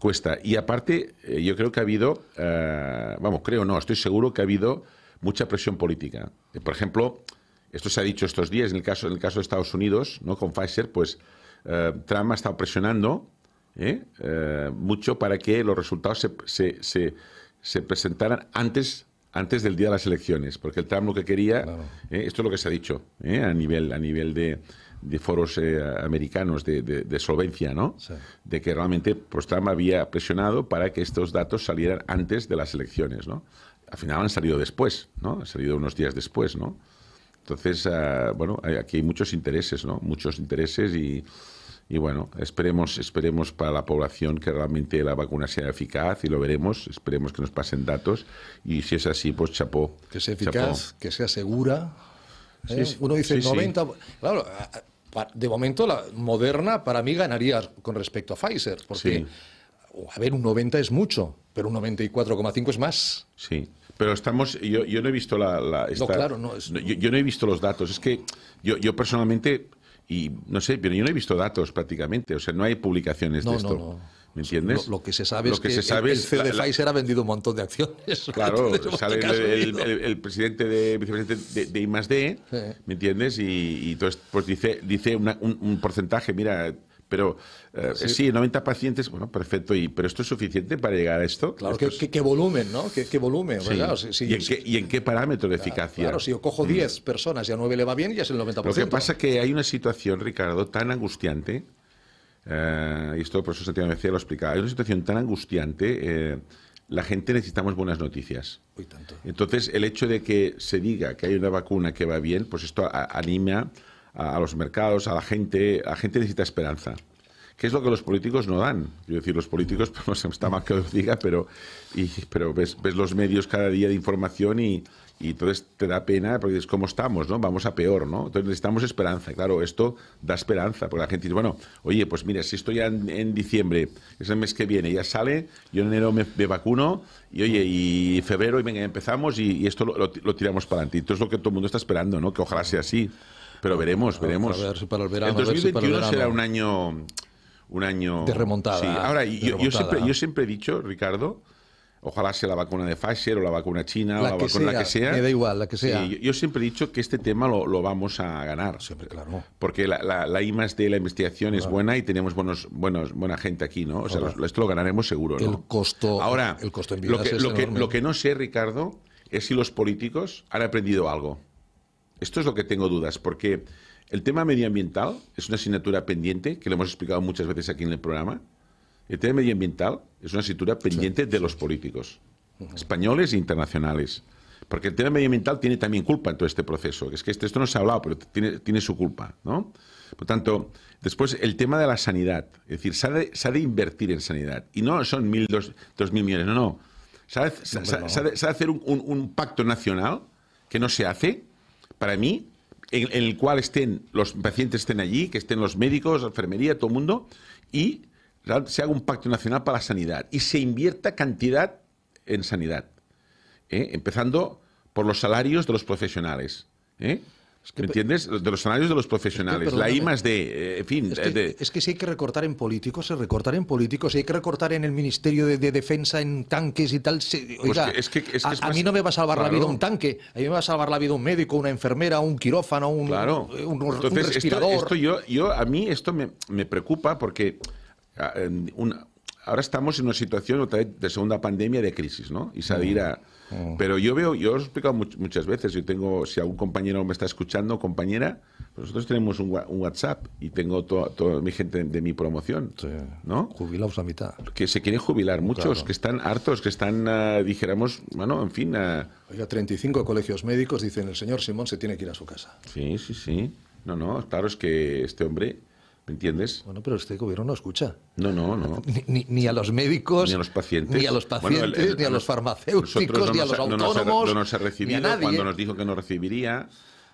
cuesta. Y aparte, eh, yo creo que ha habido, eh, vamos, creo no, estoy seguro que ha habido mucha presión política. Eh, Por ejemplo, esto se ha dicho estos días, en el caso, en el caso de Estados Unidos, ¿no? con Pfizer, pues Trump ha estado presionando mucho para que los resultados se, se, se- se presentaran antes, antes del día de las elecciones, porque el Trump lo que quería, ¿eh? esto es lo que se ha dicho ¿eh? a nivel, a nivel de, de foros eh, americanos de, de- de solvencia, ¿no? Sí. De que realmente pues, Trump había presionado para que estos datos salieran antes de las elecciones, ¿no? Al final han salido después, ¿no? Han salido unos días después, ¿no? Entonces, ah, bueno, aquí hay muchos intereses, ¿no? Muchos intereses y, y bueno, esperemos, esperemos para la población que realmente la vacuna sea eficaz y lo veremos. Esperemos que nos pasen datos y si es así, pues chapó. Que sea chapó. eficaz, que sea segura. ¿eh? Sí, sí. Uno dice Sí, sí. 90. Claro, de momento la Moderna para mí ganaría con respecto a Pfizer, porque Sí. a ver, un 90 es mucho, pero un 94,5 es más. Sí, pero estamos, yo, yo no he visto la... la- esta- claro, no, es- yo, yo no he visto los datos. Es que yo, yo personalmente, y no sé, pero yo no he visto datos prácticamente. O sea, no hay publicaciones No, de no, esto. no. ¿Me entiendes? Lo, lo que se sabe Lo es que, se el- sabe el, CEO de la- Pfizer ha vendido un montón de acciones. (laughs) Claro, sale ¿qué el, presidente de vicepresidente de, de I+D, Sí. ¿me entiendes? Y, y entonces pues dice dice una- un, un porcentaje, mira, pero eh, sí. 90 pacientes, bueno, perfecto, y pero esto es suficiente para llegar a esto. Claro, Esto ¿qué, es- qué- qué volumen, ¿no? ¿Qué, qué volumen? sí. Si- ¿Y, en qué, y en qué parámetro de eficacia? Claro, si yo cojo 10 personas y a 9 le va bien, ya es el 90%. Lo que pasa es que hay una situación, Ricardo, tan angustiante, eh, y esto por eso Santiago Mejía lo explicaba, hay una situación tan angustiante, eh, la gente necesitamos buenas noticias. Uy, tanto. Entonces, el hecho de que se diga que hay una vacuna que va bien, pues esto a- anima a, a los mercados, a la gente, la gente necesita esperanza. ¿Qué es lo que los políticos no dan? Quiero decir, los políticos, (laughs) pues, no sé, está mal que lo diga, pero, y, pero ves, ves los medios cada día de información y, y entonces te da pena porque es como estamos, ¿no? Vamos a peor, ¿no? Entonces necesitamos esperanza. Y Claro, esto da esperanza, porque la gente dice, bueno, oye, pues mira, si esto ya en, en diciembre, es el mes que viene, ya sale, yo en enero me, me vacuno y oye, y febrero, y venga, empezamos y, y esto lo, lo- lo tiramos para adelante. Esto es lo que todo el mundo está esperando, ¿no? Que ojalá sea así. Pero veremos, veremos. a ver si para el verano, El a ver si para el 2021 será un año un año De remontada, Sí. Ahora, de yo, siempre, yo siempre he dicho, Ricardo, ojalá sea la vacuna de Pfizer o la vacuna china o La la que vacuna sea, que sea. me da igual, la que Sí, sea. yo, yo siempre he dicho que este tema lo, lo vamos a ganar. Siempre, claro. Porque la, la, la I más D, la investigación es buena y tenemos buenos, buenos, buena gente aquí, ¿no? O sea, los- esto lo ganaremos seguro, ¿no? el costo- Ahora, el costo en lo que, es lo, que, enorme. lo que no sé, Ricardo, es si los políticos han aprendido algo. Esto es lo que tengo dudas, porque el tema medioambiental es una asignatura pendiente, que lo hemos explicado muchas veces aquí en el programa. El tema medioambiental es una asignatura pendiente de los políticos, españoles e internacionales. Porque el tema medioambiental tiene también culpa en todo este proceso. Es que esto, esto no se ha hablado, pero tiene, tiene su culpa, ¿no? Por tanto, después el tema de la sanidad. Es decir, se ha de, se ha de invertir en sanidad. Y no son mil, dos, dos mil millones, no, no. Ha se ha de hacer un, un- un pacto nacional que no se hace, para mí, en, el cual estén los pacientes estén allí, que estén los médicos, la enfermería, todo el mundo, y se haga un pacto nacional para la sanidad y se invierta cantidad en sanidad. ¿eh? empezando por los salarios de los profesionales. ¿eh? ¿Me entiendes? De los salarios de los profesionales. la I más D, eh, en fin. Es eh, que, de- es que si hay que recortar en políticos, se recortar en políticos. Si hay que recortar en el Ministerio de, de Defensa, en tanques y tal. se- Pues oiga, es a, mí no me va a salvar la vida un tanque. A mí me va a salvar la vida un médico, una enfermera, un quirófano, un, Claro. un, un Entonces, respirador. Esto, yo, yo, a mí esto me, me preocupa porque ah, una- ahora estamos en una situación otra vez de segunda pandemia de crisis, ¿no? Y salir a... Pero yo veo, yo os he explicado much- muchas veces, yo tengo, si algún compañero me está escuchando, compañera, pues nosotros tenemos un, WhatsApp y tengo to- toda mi gente de mi promoción, Sí. ¿no? Jubilados a mitad. Que se quieren jubilar, muchos, Claro. que están hartos, que están, ah, dijéramos, bueno, en fin... ah, Oiga, 35 colegios médicos dicen el señor Simón se tiene que ir a su casa. sí, sí, sí. No, no, claro, es que este hombre, ¿me entiendes? Bueno, pero este gobierno no escucha. No, no, no. (laughs) Ni, ni- ni a los médicos, Ni a los pacientes. ni a los Bueno, pacientes, el- el- ni a los farmacéuticos, no ni a los ha- no nos ha- autónomos, No nos ha ni a recibido nadie. cuando nos dijo que no recibiría.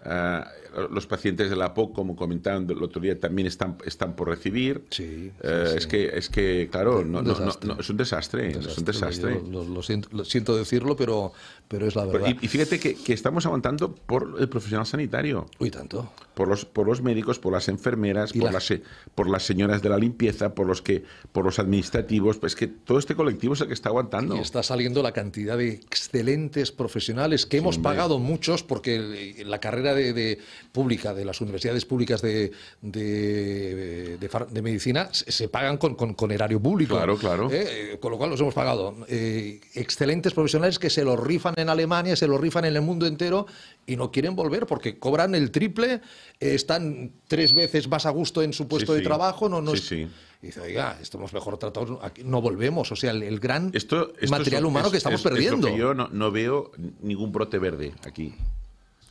Ah, los pacientes de la POC, como comentaban el otro día, también están, están por recibir. Sí, sí, Eh, sí. Es, que, es que, claro, no, no- no- desastre. es un desastre. Es un desastre. Lo, lo siento, lo siento decirlo, pero, pero es la verdad. Y, y fíjate que, que estamos aguantando por el profesional sanitario. Uy, tanto. por los, por los médicos, por las enfermeras, por, la- las, por las señoras de la limpieza, por los que, por los administrativos, pues que todo este colectivo es el que está aguantando. Y está saliendo la cantidad de excelentes profesionales que hemos hombre. pagado muchos porque la carrera de, de- pública de las universidades públicas de, de, de de medicina se, pagan con, con- con erario público. Claro, claro. Eh, con lo cual los hemos pagado. Eh, excelentes profesionales que se los rifan en Alemania, se los rifan en el mundo entero y no quieren volver porque cobran el triple, eh, están tres veces más a gusto en su puesto de sí. trabajo. No, no Sí, es- sí. y dice, oiga, estamos mejor tratados, aquí no volvemos. O sea, el, el gran Esto, esto es material humano es- que estamos es- perdiendo. que yo no, no veo ningún brote verde aquí.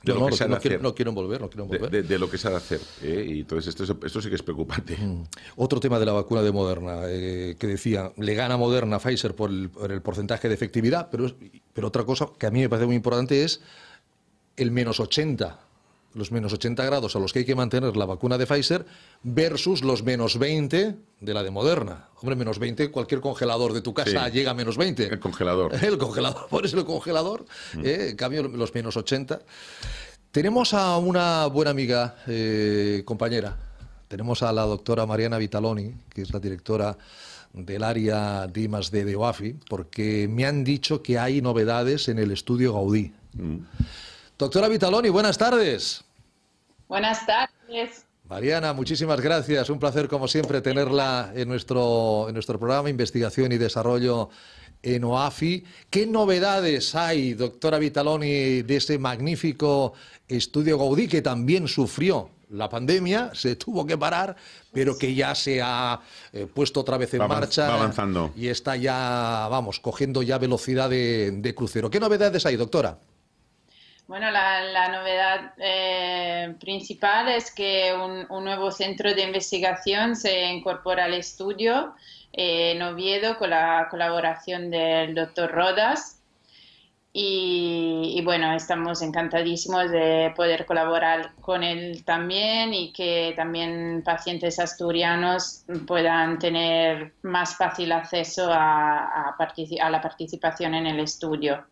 De No, lo no, que se ha de no hacer. no volver, no quieren De, volver. de- de lo que se ha de hacer. ¿eh? Y entonces esto, es- esto sí que es preocupante. Mm. Otro tema de la vacuna de Moderna, eh, que decía, le gana Moderna a Pfizer por el, por el porcentaje de efectividad, pero, pero otra cosa que a mí me parece muy importante es el menos 80, los menos 80 grados a los que hay que mantener la vacuna de Pfizer versus los menos 20 de la de Moderna. Hombre, menos 20, cualquier congelador de tu casa Sí. llega a menos 20. El congelador. (laughs) El congelador, pones el congelador, Mm. eh, en cambio los menos 80. Tenemos a una buena amiga, eh, compañera. Tenemos a la doctora Mariana Vitaloni, que es la directora del área de I+D de OAFI, porque me han dicho que hay novedades en el estudio Gaudí. Mm. Doctora Vitaloni, buenas tardes. Buenas tardes. Mariana, muchísimas gracias. Un placer, como siempre, tenerla en nuestro, en nuestro programa Investigación y Desarrollo en OAFI. ¿Qué novedades hay, doctora Vitaloni, de ese magnífico estudio Gaudí que también sufrió la pandemia, se tuvo que parar, pero que ya se ha eh, puesto otra vez en Va marcha va avanzando. y está ya, vamos, cogiendo ya velocidad de, de crucero? ¿Qué novedades hay, doctora? Bueno, la, la novedad eh, principal es que un, nuevo centro de investigación se incorpora al estudio eh, en Oviedo con la colaboración del doctor Rodas. Y, bueno, estamos encantadísimos de poder colaborar con él también y que también pacientes asturianos puedan tener más fácil acceso a la participación en el estudio.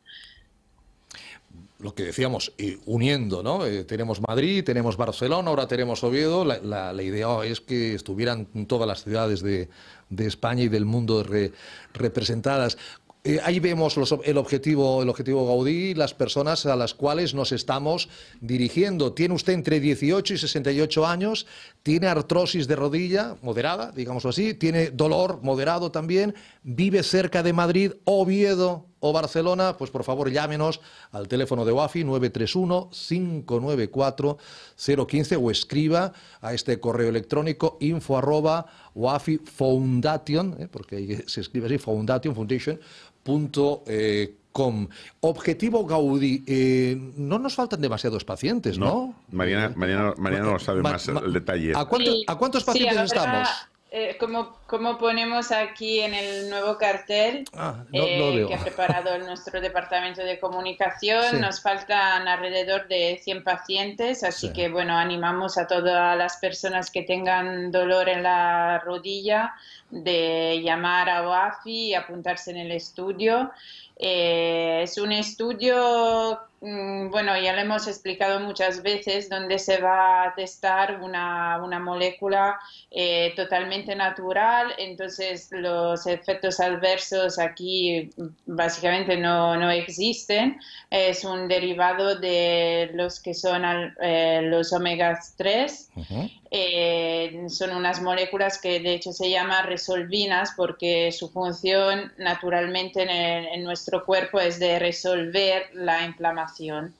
Lo que decíamos, eh, uniendo, ¿no? Eh, tenemos Madrid, tenemos Barcelona, ahora tenemos Oviedo. La, idea es que estuvieran todas las ciudades de, de España y del mundo re- representadas. Eh, ahí vemos el, objetivo, el objetivo Gaudí, las personas a las cuales nos estamos dirigiendo. Tiene usted entre 18 y 68 años, tiene artrosis de rodilla moderada, digámoslo así, tiene dolor moderado también, vive cerca de Madrid, Oviedo o Barcelona, pues por favor llámenos al teléfono de WAFI 931-594-015 o escriba a este correo electrónico info arroba WAFI Foundation, eh, porque ahí se escribe así, Foundation, Foundation, punto, eh, com. Objetivo Gaudí, eh, no nos faltan demasiados pacientes, ¿no? Mariana, Mariana, Mariana lo sabe Ma- más ma- el detalle. ¿A, cuánto- Sí, a cuántos sí, pacientes estamos? Eh, como, como ponemos aquí en el nuevo cartel Ah, no- eh, no que ha preparado (laughs) nuestro departamento de comunicación, Sí. nos faltan alrededor de 100 pacientes, así Sí. que bueno, animamos a todas las personas que tengan dolor en la rodilla de llamar a OAFI y apuntarse en el estudio. Eh, es un estudio, mm, bueno, ya lo hemos explicado muchas veces, donde se va a testar una, una molécula eh, totalmente natural, entonces los efectos adversos aquí básicamente no, no existen. Es un derivado de los que son al- eh, los omegas 3. Ujú. Eh, son unas moléculas que de hecho se llaman resolvinas porque su función naturalmente en, nuestro cuerpo es de resolver la inflamación.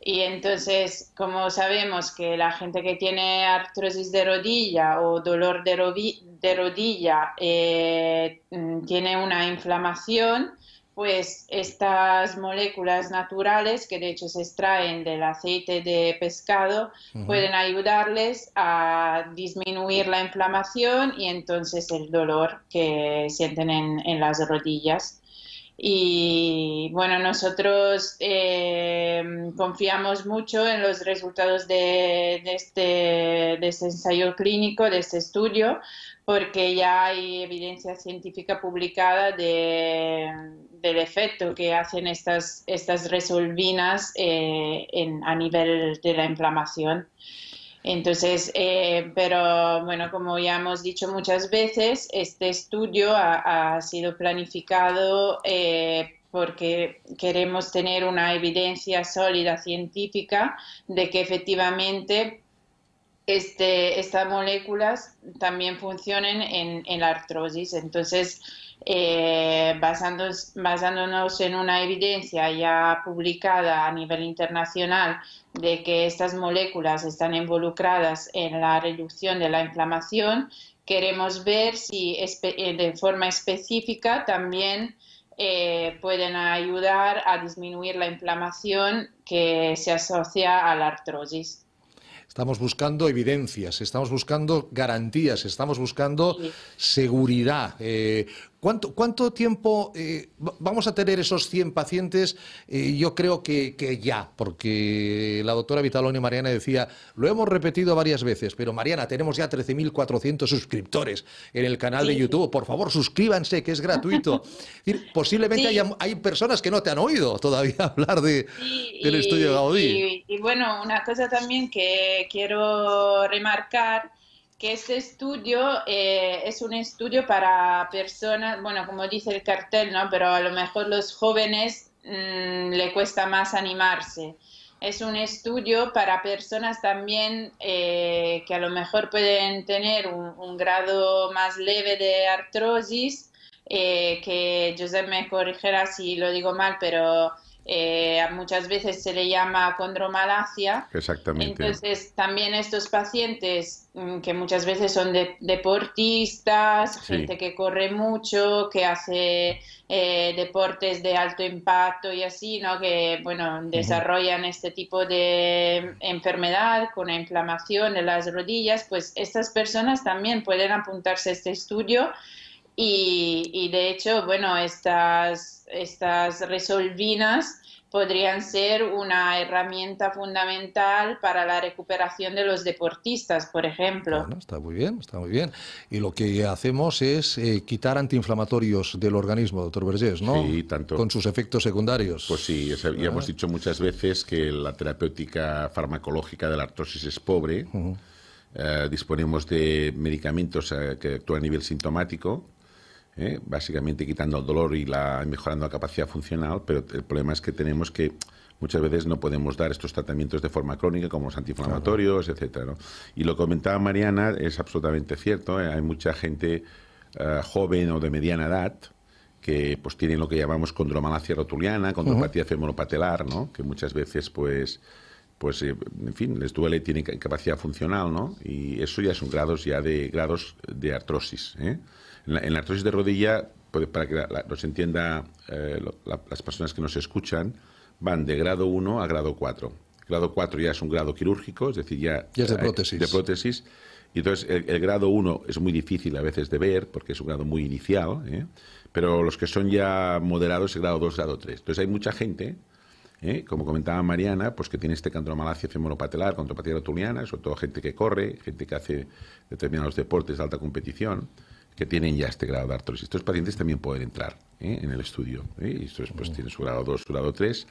Y entonces, como sabemos que la gente que tiene artrosis de rodilla o dolor de rodilla eh, mm, tiene una inflamación, pues estas moléculas naturales, que de hecho se extraen del aceite de pescado, pueden ayudarles a disminuir la inflamación y entonces el dolor que sienten en, en las rodillas. Y bueno, nosotros eh, confiamos mucho en los resultados de, de este, de este ensayo clínico, de este estudio, porque ya hay evidencia científica publicada de, del efecto que hacen estas, estas resolvinas eh, a nivel de la inflamación. Entonces, eh, pero bueno, como ya hemos dicho muchas veces, este estudio ha, sido planificado eh, porque queremos tener una evidencia sólida científica de que efectivamente este, estas moléculas también funcionen en, en la artrosis. Entonces, eh, basándonos, basándonos en una evidencia ya publicada a nivel internacional de que estas moléculas están involucradas en la reducción de la inflamación, queremos ver si eh, de forma específica también eh, pueden ayudar a disminuir la inflamación que se asocia a la artrosis. Estamos buscando evidencias, estamos buscando garantías, estamos buscando seguridad. Eh, ¿Cuánto, ¿Cuánto, tiempo eh, vamos a tener esos 100 pacientes? Eh, yo creo que, que, ya, porque la doctora Vitaloni Mariana decía, lo hemos repetido varias veces, pero Mariana, tenemos ya 13.400 suscriptores en el canal sí. de YouTube. Por favor, suscríbanse, que es gratuito. (laughs) posiblemente sí. haya, hay personas que no te han oído todavía (laughs) hablar de, del y, estudio Gaudí. Y, y bueno, una cosa también que quiero remarcar este estudio eh, es un estudio para personas, bueno, como dice el cartel, ¿no? Pero a lo mejor los jóvenes mmm, le cuesta más animarse. Es un estudio para personas también eh, que a lo mejor pueden tener un, grado más leve de artrosis, eh, que Josep me corrigiera si lo digo mal, pero eh, muchas veces se le llama condromalacia. Exactamente. Entonces, también estos pacientes mm, que muchas veces son de, deportistas, sí. gente que corre mucho, que hace eh, deportes de alto impacto y así, ¿no? Que, bueno, desarrollan uh -huh. este tipo de enfermedad con la inflamación de las rodillas, pues estas personas también pueden apuntarse a este estudio. Y, y, de hecho, bueno, estas, estas resolvinas podrían ser una herramienta fundamental para la recuperación de los deportistas, por ejemplo. Bueno, está muy bien, está muy bien. Y lo que hacemos es eh, quitar antiinflamatorios del organismo, doctor Vergés, ¿no? Sí, tanto. Con sus efectos secundarios. Pues sí, ya ah. hemos dicho muchas veces que la terapéutica farmacológica de la artrosis es pobre. Uh -huh. eh, disponemos de medicamentos eh, que actúan a nivel sintomático, ¿eh? básicamente quitando el dolor y la, mejorando la capacidad funcional, pero el problema es que tenemos que muchas veces no podemos dar estos tratamientos de forma crónica como los antiinflamatorios, claro. etcétera. ¿no? Y lo que comentaba Mariana es absolutamente cierto. ¿eh? Hay mucha gente uh, joven o de mediana edad que pues tienen lo que llamamos condromalacia rotuliana, condropatía uh -huh. femoropatelar, ¿no? que muchas veces pues pues eh, en fin, les duele, tienen incapacidad funcional, ¿no? Y eso ya son grados ya de grados de artrosis, ¿eh? En la, en la artrosis de rodilla, para que la, nos entienda eh, lo, la, las personas que nos escuchan, van de grado 1 a grado 4. Grado 4 ya es un grado quirúrgico, es decir, ya, ya es de prótesis. De prótesis. Y entonces el, el, grado 1 es muy difícil a veces de ver porque es un grado muy inicial, ¿eh? pero los que son ya moderados es grado 2, grado 3. Entonces hay mucha gente ¿Eh? como comentaba Mariana, pues que tiene este condromalacia femoropatelar, condropatía rotuliana, sobre todo gente que corre, gente que hace determinados deportes de alta competición, que tienen ya este grado de artrosis. Estos pacientes también pueden entrar ¿eh? en el estudio. ¿eh? Y estos pues, tienen su grado 2, su grado 3.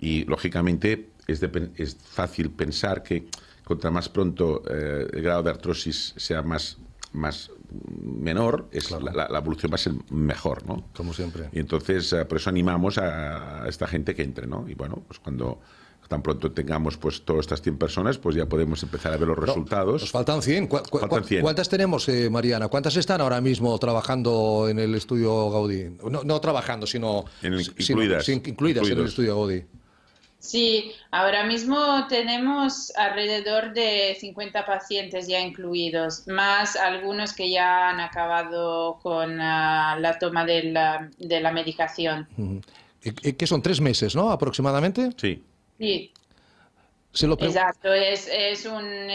Y, lógicamente, es, de, es fácil pensar que contra más pronto eh, el grado de artrosis sea más más menor, es claro. la, la, evolución va a ser mejor, ¿no? Como siempre. Y entonces, por eso animamos a, a, esta gente que entre, ¿no? Y bueno, pues cuando tan pronto tengamos pues todas estas 100 personas, pues ya podemos empezar a ver los no, resultados. Nos faltan 100. ¿Cu cu faltan 100. ¿Cuántas tenemos, eh, Mariana? ¿Cuántas están ahora mismo trabajando en el estudio Gaudí? No, no trabajando, sino, en el, incluidas, en el estudio Gaudí. Sí, ahora mismo tenemos alrededor de 50 pacientes ya incluidos, más algunos que ya han acabado con uh, la toma de la, de la medicación. ¿Qué son? ¿Tres meses, no? Aproximadamente. Sí. Sí. Se lo Exacto, es, es, un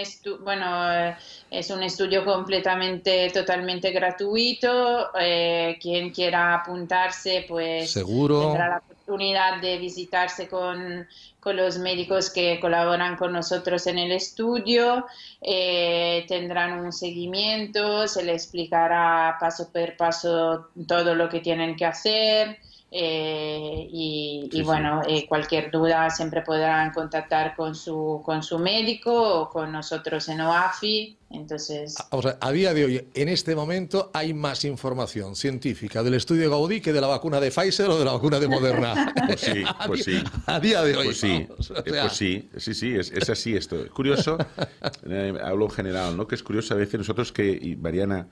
bueno, es un estudio completamente, totalmente gratuito. Eh, quien quiera apuntarse, pues seguro tendrá la oportunidad de visitarse con, con los médicos que colaboran con nosotros en el estudio. Eh, tendrán un seguimiento, se les explicará paso por paso todo lo que tienen que hacer. Eh, y, Sí, y, sí. bueno, eh, cualquier duda siempre podrán contactar con su, con su médico o con nosotros en OAFI. Entonces, O sea, a día de hoy, en este momento, hay más información científica del estudio Gaudí que de la vacuna de Pfizer o de la vacuna de Moderna. (laughs) Pues sí, (laughs) A pues día- sí. A día de hoy. Pues sí, vamos, o eh, sea, pues sí, sí, sí, es, es así esto. Curioso, (laughs) eh, hablo en general, ¿no? Que es curioso a veces nosotros que, y Mariana,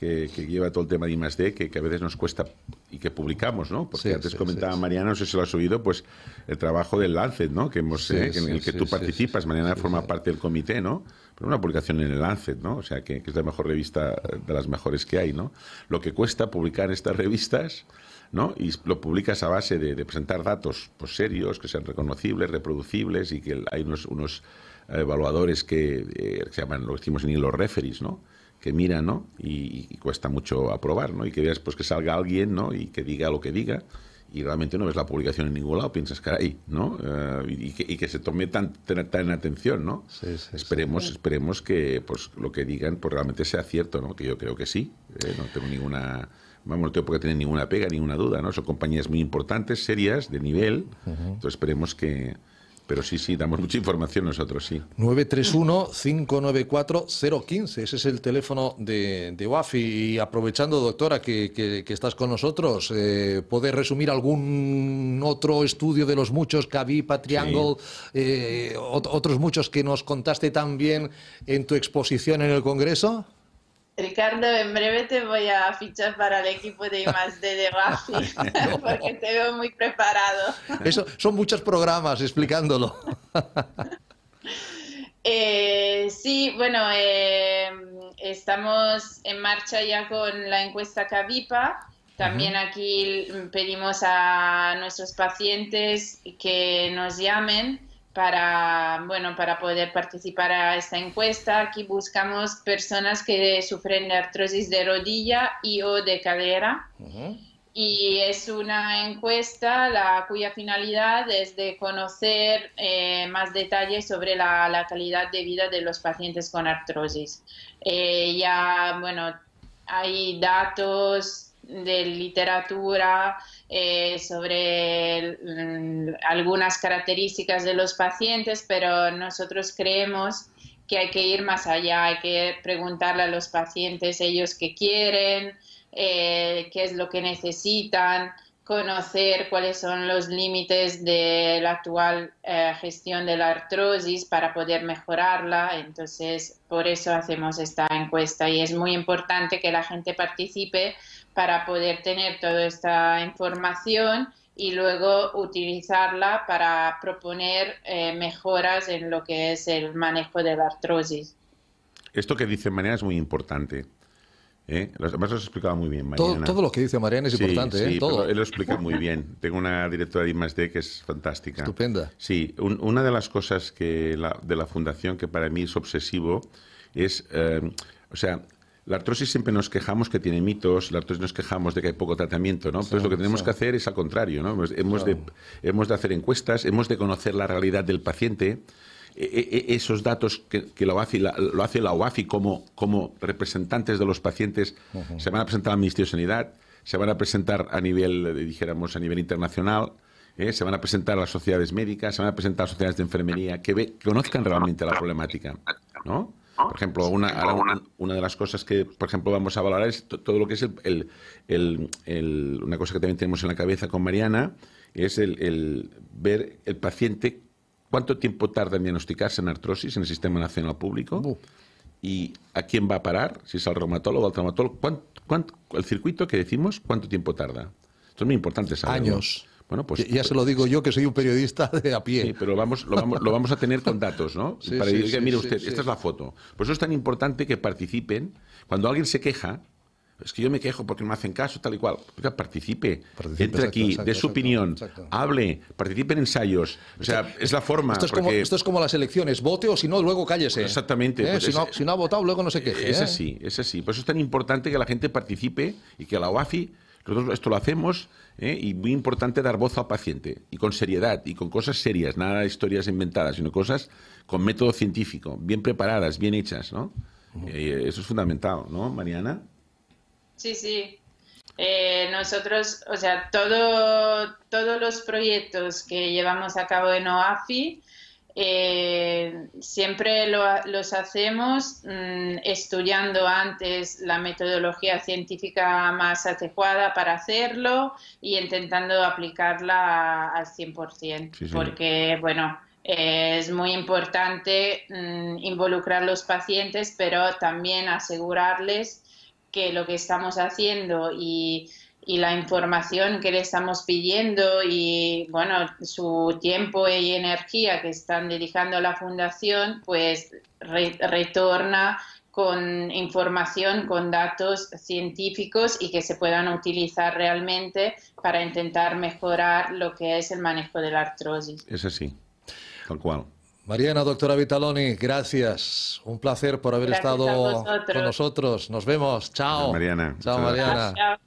que, que lleva todo el tema de I+D, que, que a veces nos cuesta y que publicamos, ¿no? Porque Sí, antes sí, comentaba sí. Mariana, no sé si lo has oído, pues el trabajo del Lancet, ¿no? Que hemos, eh, en el que tú participas, Mariana forma parte del comité, ¿no? Pero una publicación en el Lancet, ¿no? O sea, que, que es la mejor revista de las mejores que hay, ¿no? Lo que cuesta publicar estas revistas ¿no? Y lo publicas a base de, de presentar datos pues, serios, que sean reconocibles, reproducibles y que hay unos, unos evaluadores que, eh, se llaman, lo decimos en los referees, ¿no? Que miran, ¿no? Y, y, cuesta mucho aprobar, ¿no? Y que veas pues que salga alguien, ¿no? Y que diga lo que diga y realmente no ves la publicación en ningún lado, piensas, caray, ¿no? Uh, y, que, y, que, se tome tan, tan, tan atención, ¿no? Sí, sí, esperemos, sí. esperemos que pues lo que digan pues realmente sea cierto, ¿no? Que yo creo que sí, eh, no tengo ninguna vamos, no tengo por qué tener ninguna pega, ninguna duda, ¿no? Son compañías muy importantes, serias, de nivel, uh -huh. entonces esperemos que, pero sí, sí, damos mucha información nosotros, sí. 931-594-015, ese es el teléfono de, de UAFI. Y aprovechando, doctora, que, que, que estás con nosotros, eh, ¿puedes resumir algún otro estudio de los muchos, Cavipa, Triangle, sí. eh, otros muchos que nos contaste también en tu exposición en el Congreso? Ricardo, en breve te voy a fichar para el equipo de I+D de (laughs) Bafi, (laughs) porque te veo muy preparado. Eso, son muchos programas explicándolo. (laughs) eh, sí, bueno, eh, estamos en marcha ya con la encuesta Cavipa. También aquí pedimos a nuestros pacientes que nos llamen para, bueno, para poder participar a esta encuesta. Aquí buscamos personas que sufren de artrosis de rodilla y o de cadera. Uh -huh. Y es una encuesta la, cuya finalidad es de conocer eh, más detalles sobre la, la, calidad de vida de los pacientes con artrosis. Eh, ya, bueno, hay datos de literatura eh, sobre mm, algunas características de los pacientes, pero nosotros creemos que hay que ir más allá, hay que preguntarle a los pacientes ellos qué quieren, eh, qué es lo que necesitan, conocer cuáles son los límites de la actual eh, gestión de la artrosis para poder mejorarla. Entonces, por eso hacemos esta encuesta y es muy importante que la gente participe para poder tener toda esta información y luego utilizarla para proponer eh, mejoras en lo que es el manejo de la artrosis. Esto que dice Mariana es muy importante. ¿eh? Además lo has explicado muy bien, Mariana. Todo, todo, lo que dice Mariana es sí, importante. Sí, ¿eh? todo. él lo explica muy bien. Tengo una directora de I+D que es fantástica. Estupenda. Sí, un, una de las cosas que la, de la fundación que para mí es obsesivo es, eh, o sea, la artrosis siempre nos quejamos que tiene mitos, la artrosis nos quejamos de que hay poco tratamiento, ¿no? Sí, pues lo que tenemos sí. que hacer es al contrario, ¿no? Hemos, claro. de, hemos de hacer encuestas, hemos de conocer la realidad del paciente, e, e, esos datos que, que lo, hace la, lo, hace la, UAFI como, como representantes de los pacientes uh -huh. se van a presentar al Ministerio de Sanidad, se van a presentar a nivel, dijéramos, a nivel internacional, ¿eh? se van a presentar a las sociedades médicas, se van a presentar a las sociedades de enfermería, que, ve, que conozcan realmente la problemática, ¿no? Por ejemplo, una, una, una, de las cosas que, por ejemplo, vamos a valorar es todo lo que es el, el, el, el, una cosa que también tenemos en la cabeza con Mariana, es el, ver el paciente cuánto tiempo tarda en diagnosticarse en artrosis en el sistema nacional público uh. y a quién va a parar, si es al reumatólogo o al traumatólogo, ¿cuánto, cuánto, el circuito que decimos, cuánto tiempo tarda. Esto es muy importante saber. Años. Bueno, pues, ya se lo digo yo, que soy un periodista de a pie. Sí, pero vamos, lo, vamos, lo vamos a tener con datos, ¿no? Sí, Para sí, decir, sí, mire usted, esta es la foto. Por eso es tan importante que participen. Cuando alguien se queja, es que yo me quejo porque no me hacen caso, tal y cual. Oiga, participe, Participe, entre aquí, exacto, dé su exacto, opinión, exacto. hable, participe en ensayos. O sea, es la forma. Esto es, como, porque- esto es como las elecciones, vote o si no, luego cállese. Exactamente, ¿Eh? pues si, es- no, si no ha votado, luego no se queje. Es ¿eh? así, es así. Por eso es tan importante que la gente participe y que la OAFI, nosotros esto lo hacemos, ¿eh? y muy importante dar voz al paciente, y con seriedad, y con cosas serias, nada de historias inventadas, sino cosas con método científico, bien preparadas, bien hechas, ¿no? Eh, eso es fundamental, ¿no, Mariana? Sí, sí. Eh, nosotros, o sea, todo, todos los proyectos que llevamos a cabo en OAFI, eh, siempre lo- los hacemos mm, estudiando antes la metodología científica más adecuada para hacerlo y intentando aplicarla a- al 100%, Sí, sí. porque, bueno, eh, es muy importante mm, involucrar a los pacientes, pero también asegurarles que lo que estamos haciendo y, y la información que le estamos pidiendo y bueno su tiempo y energía que están dedicando a la fundación pues re- retorna con información, con datos científicos y que se puedan utilizar realmente para intentar mejorar lo que es el manejo de la artrosis. Es así, tal cual. Mariana, doctora Vitaloni, gracias. Un placer por haber estado con nosotros. Nos vemos. Chao. Mariana. Chao, Mariana.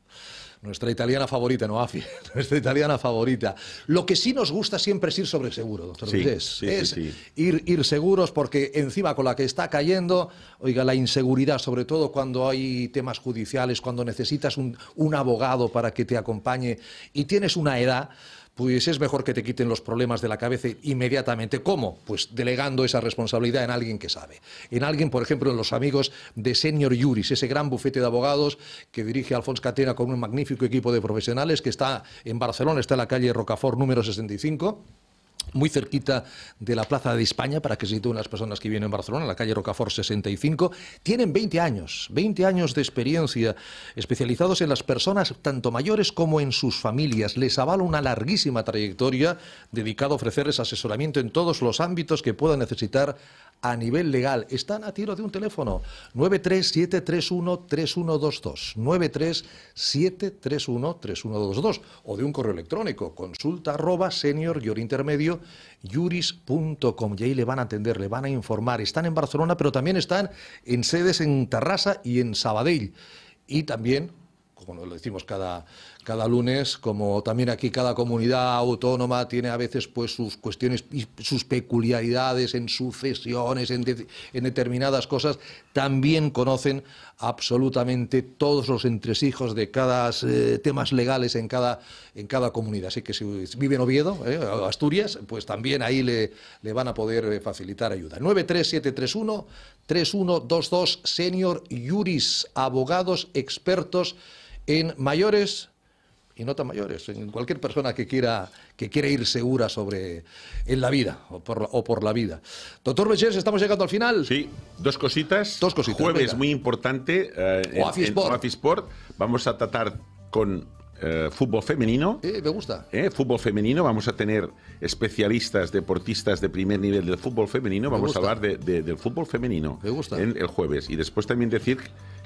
Nuestra italiana favorita, no AFI, (laughs) nuestra italiana favorita. Lo que sí nos gusta siempre es ir sobre seguro, doctor sí, es Ir, ir seguros porque encima con la que está cayendo, oiga, la inseguridad, sobre todo cuando hay temas judiciales, cuando necesitas un, un abogado para que te acompañe y tienes una edad pues es mejor que te quiten los problemas de la cabeza inmediatamente. ¿Cómo? Pues delegando esa responsabilidad en alguien que sabe. En alguien, por ejemplo, en los amigos de Senior Juris, ese gran bufete de abogados que dirige Alfonso Catena con un magnífico equipo de profesionales que está en Barcelona, está en la calle Rocafort número 65 muy cerquita de la Plaza de España, para que se sitúen las personas que vienen en Barcelona, en la calle Rocafort 65. Tienen 20 años, 20 años de experiencia, especializados en las personas tanto mayores como en sus familias. Les avala una larguísima trayectoria dedicada a ofrecerles asesoramiento en todos los ámbitos que puedan necesitar a nivel legal. Están a tiro de un teléfono 937313122 937313122 o de un correo electrónico consulta arroba senior intermedio juris.com y ahí le van a atender, le van a informar. Están en Barcelona, pero también están en sedes en Tarrasa y en Sabadell. Y también, como lo decimos cada cada lunes, como también aquí cada comunidad autónoma tiene a veces pues sus cuestiones y sus peculiaridades en sucesiones, en, determinadas cosas, también conocen absolutamente todos los entresijos de cada eh, temas legales en cada, en cada comunidad. Así que si vive en Oviedo, eh, Asturias, pues también ahí le, le van a poder eh, facilitar ayuda. 93731 3122 Senior Juris, abogados expertos en mayores y no tan mayores, en cualquier persona que quiera, que quiera ir segura sobre en la vida o por, o por la vida. Doctor Beches, estamos llegando al final. Sí, dos cositas. Dos cositas. Jueves muy importante eh, en, Sport. Vamos a tratar con eh, fútbol femenino. Eh, me gusta. Eh, fútbol femenino. Vamos a tener especialistas, deportistas de primer nivel del fútbol femenino. Vamos a hablar de, del fútbol femenino. Me gusta. En el jueves. Y después también decir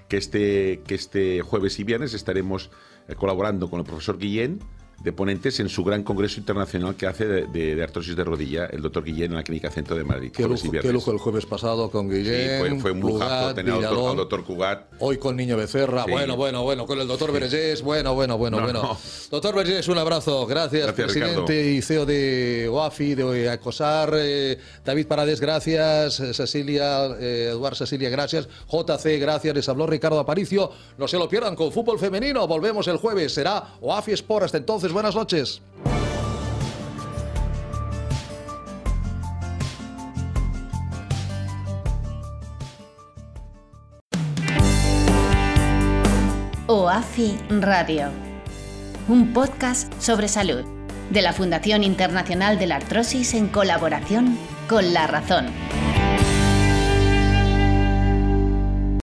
que este, que este jueves y viernes estaremos eh, colaborando con el profesor Guillén de ponentes en su gran congreso internacional que hace de, artrosis de rodilla el doctor Guillén en la Clínica Centro de Madrid. Qué lujo, el jueves pasado con Guillén. Sí, fue, un lujazo tener al doctor, Cugat. Hoy con Niño Becerra. Bueno, bueno, bueno. Con el doctor sí. Bueno, bueno, bueno, bueno. Doctor Vergés, un abrazo. Gracias, presidente y CEO de OAFI, de ACOSAR. Eh, David Parades, gracias. Cecilia, eh, Eduardo Cecilia, gracias. JC, gracias. Les habló Ricardo Aparicio. No se lo pierdan con fútbol femenino. Volvemos el jueves. Será OAFI Sport. Hasta buenas noches. OAFI Radio, un podcast sobre salud de la Fundación Internacional de la Artrosis en colaboración con La Razón.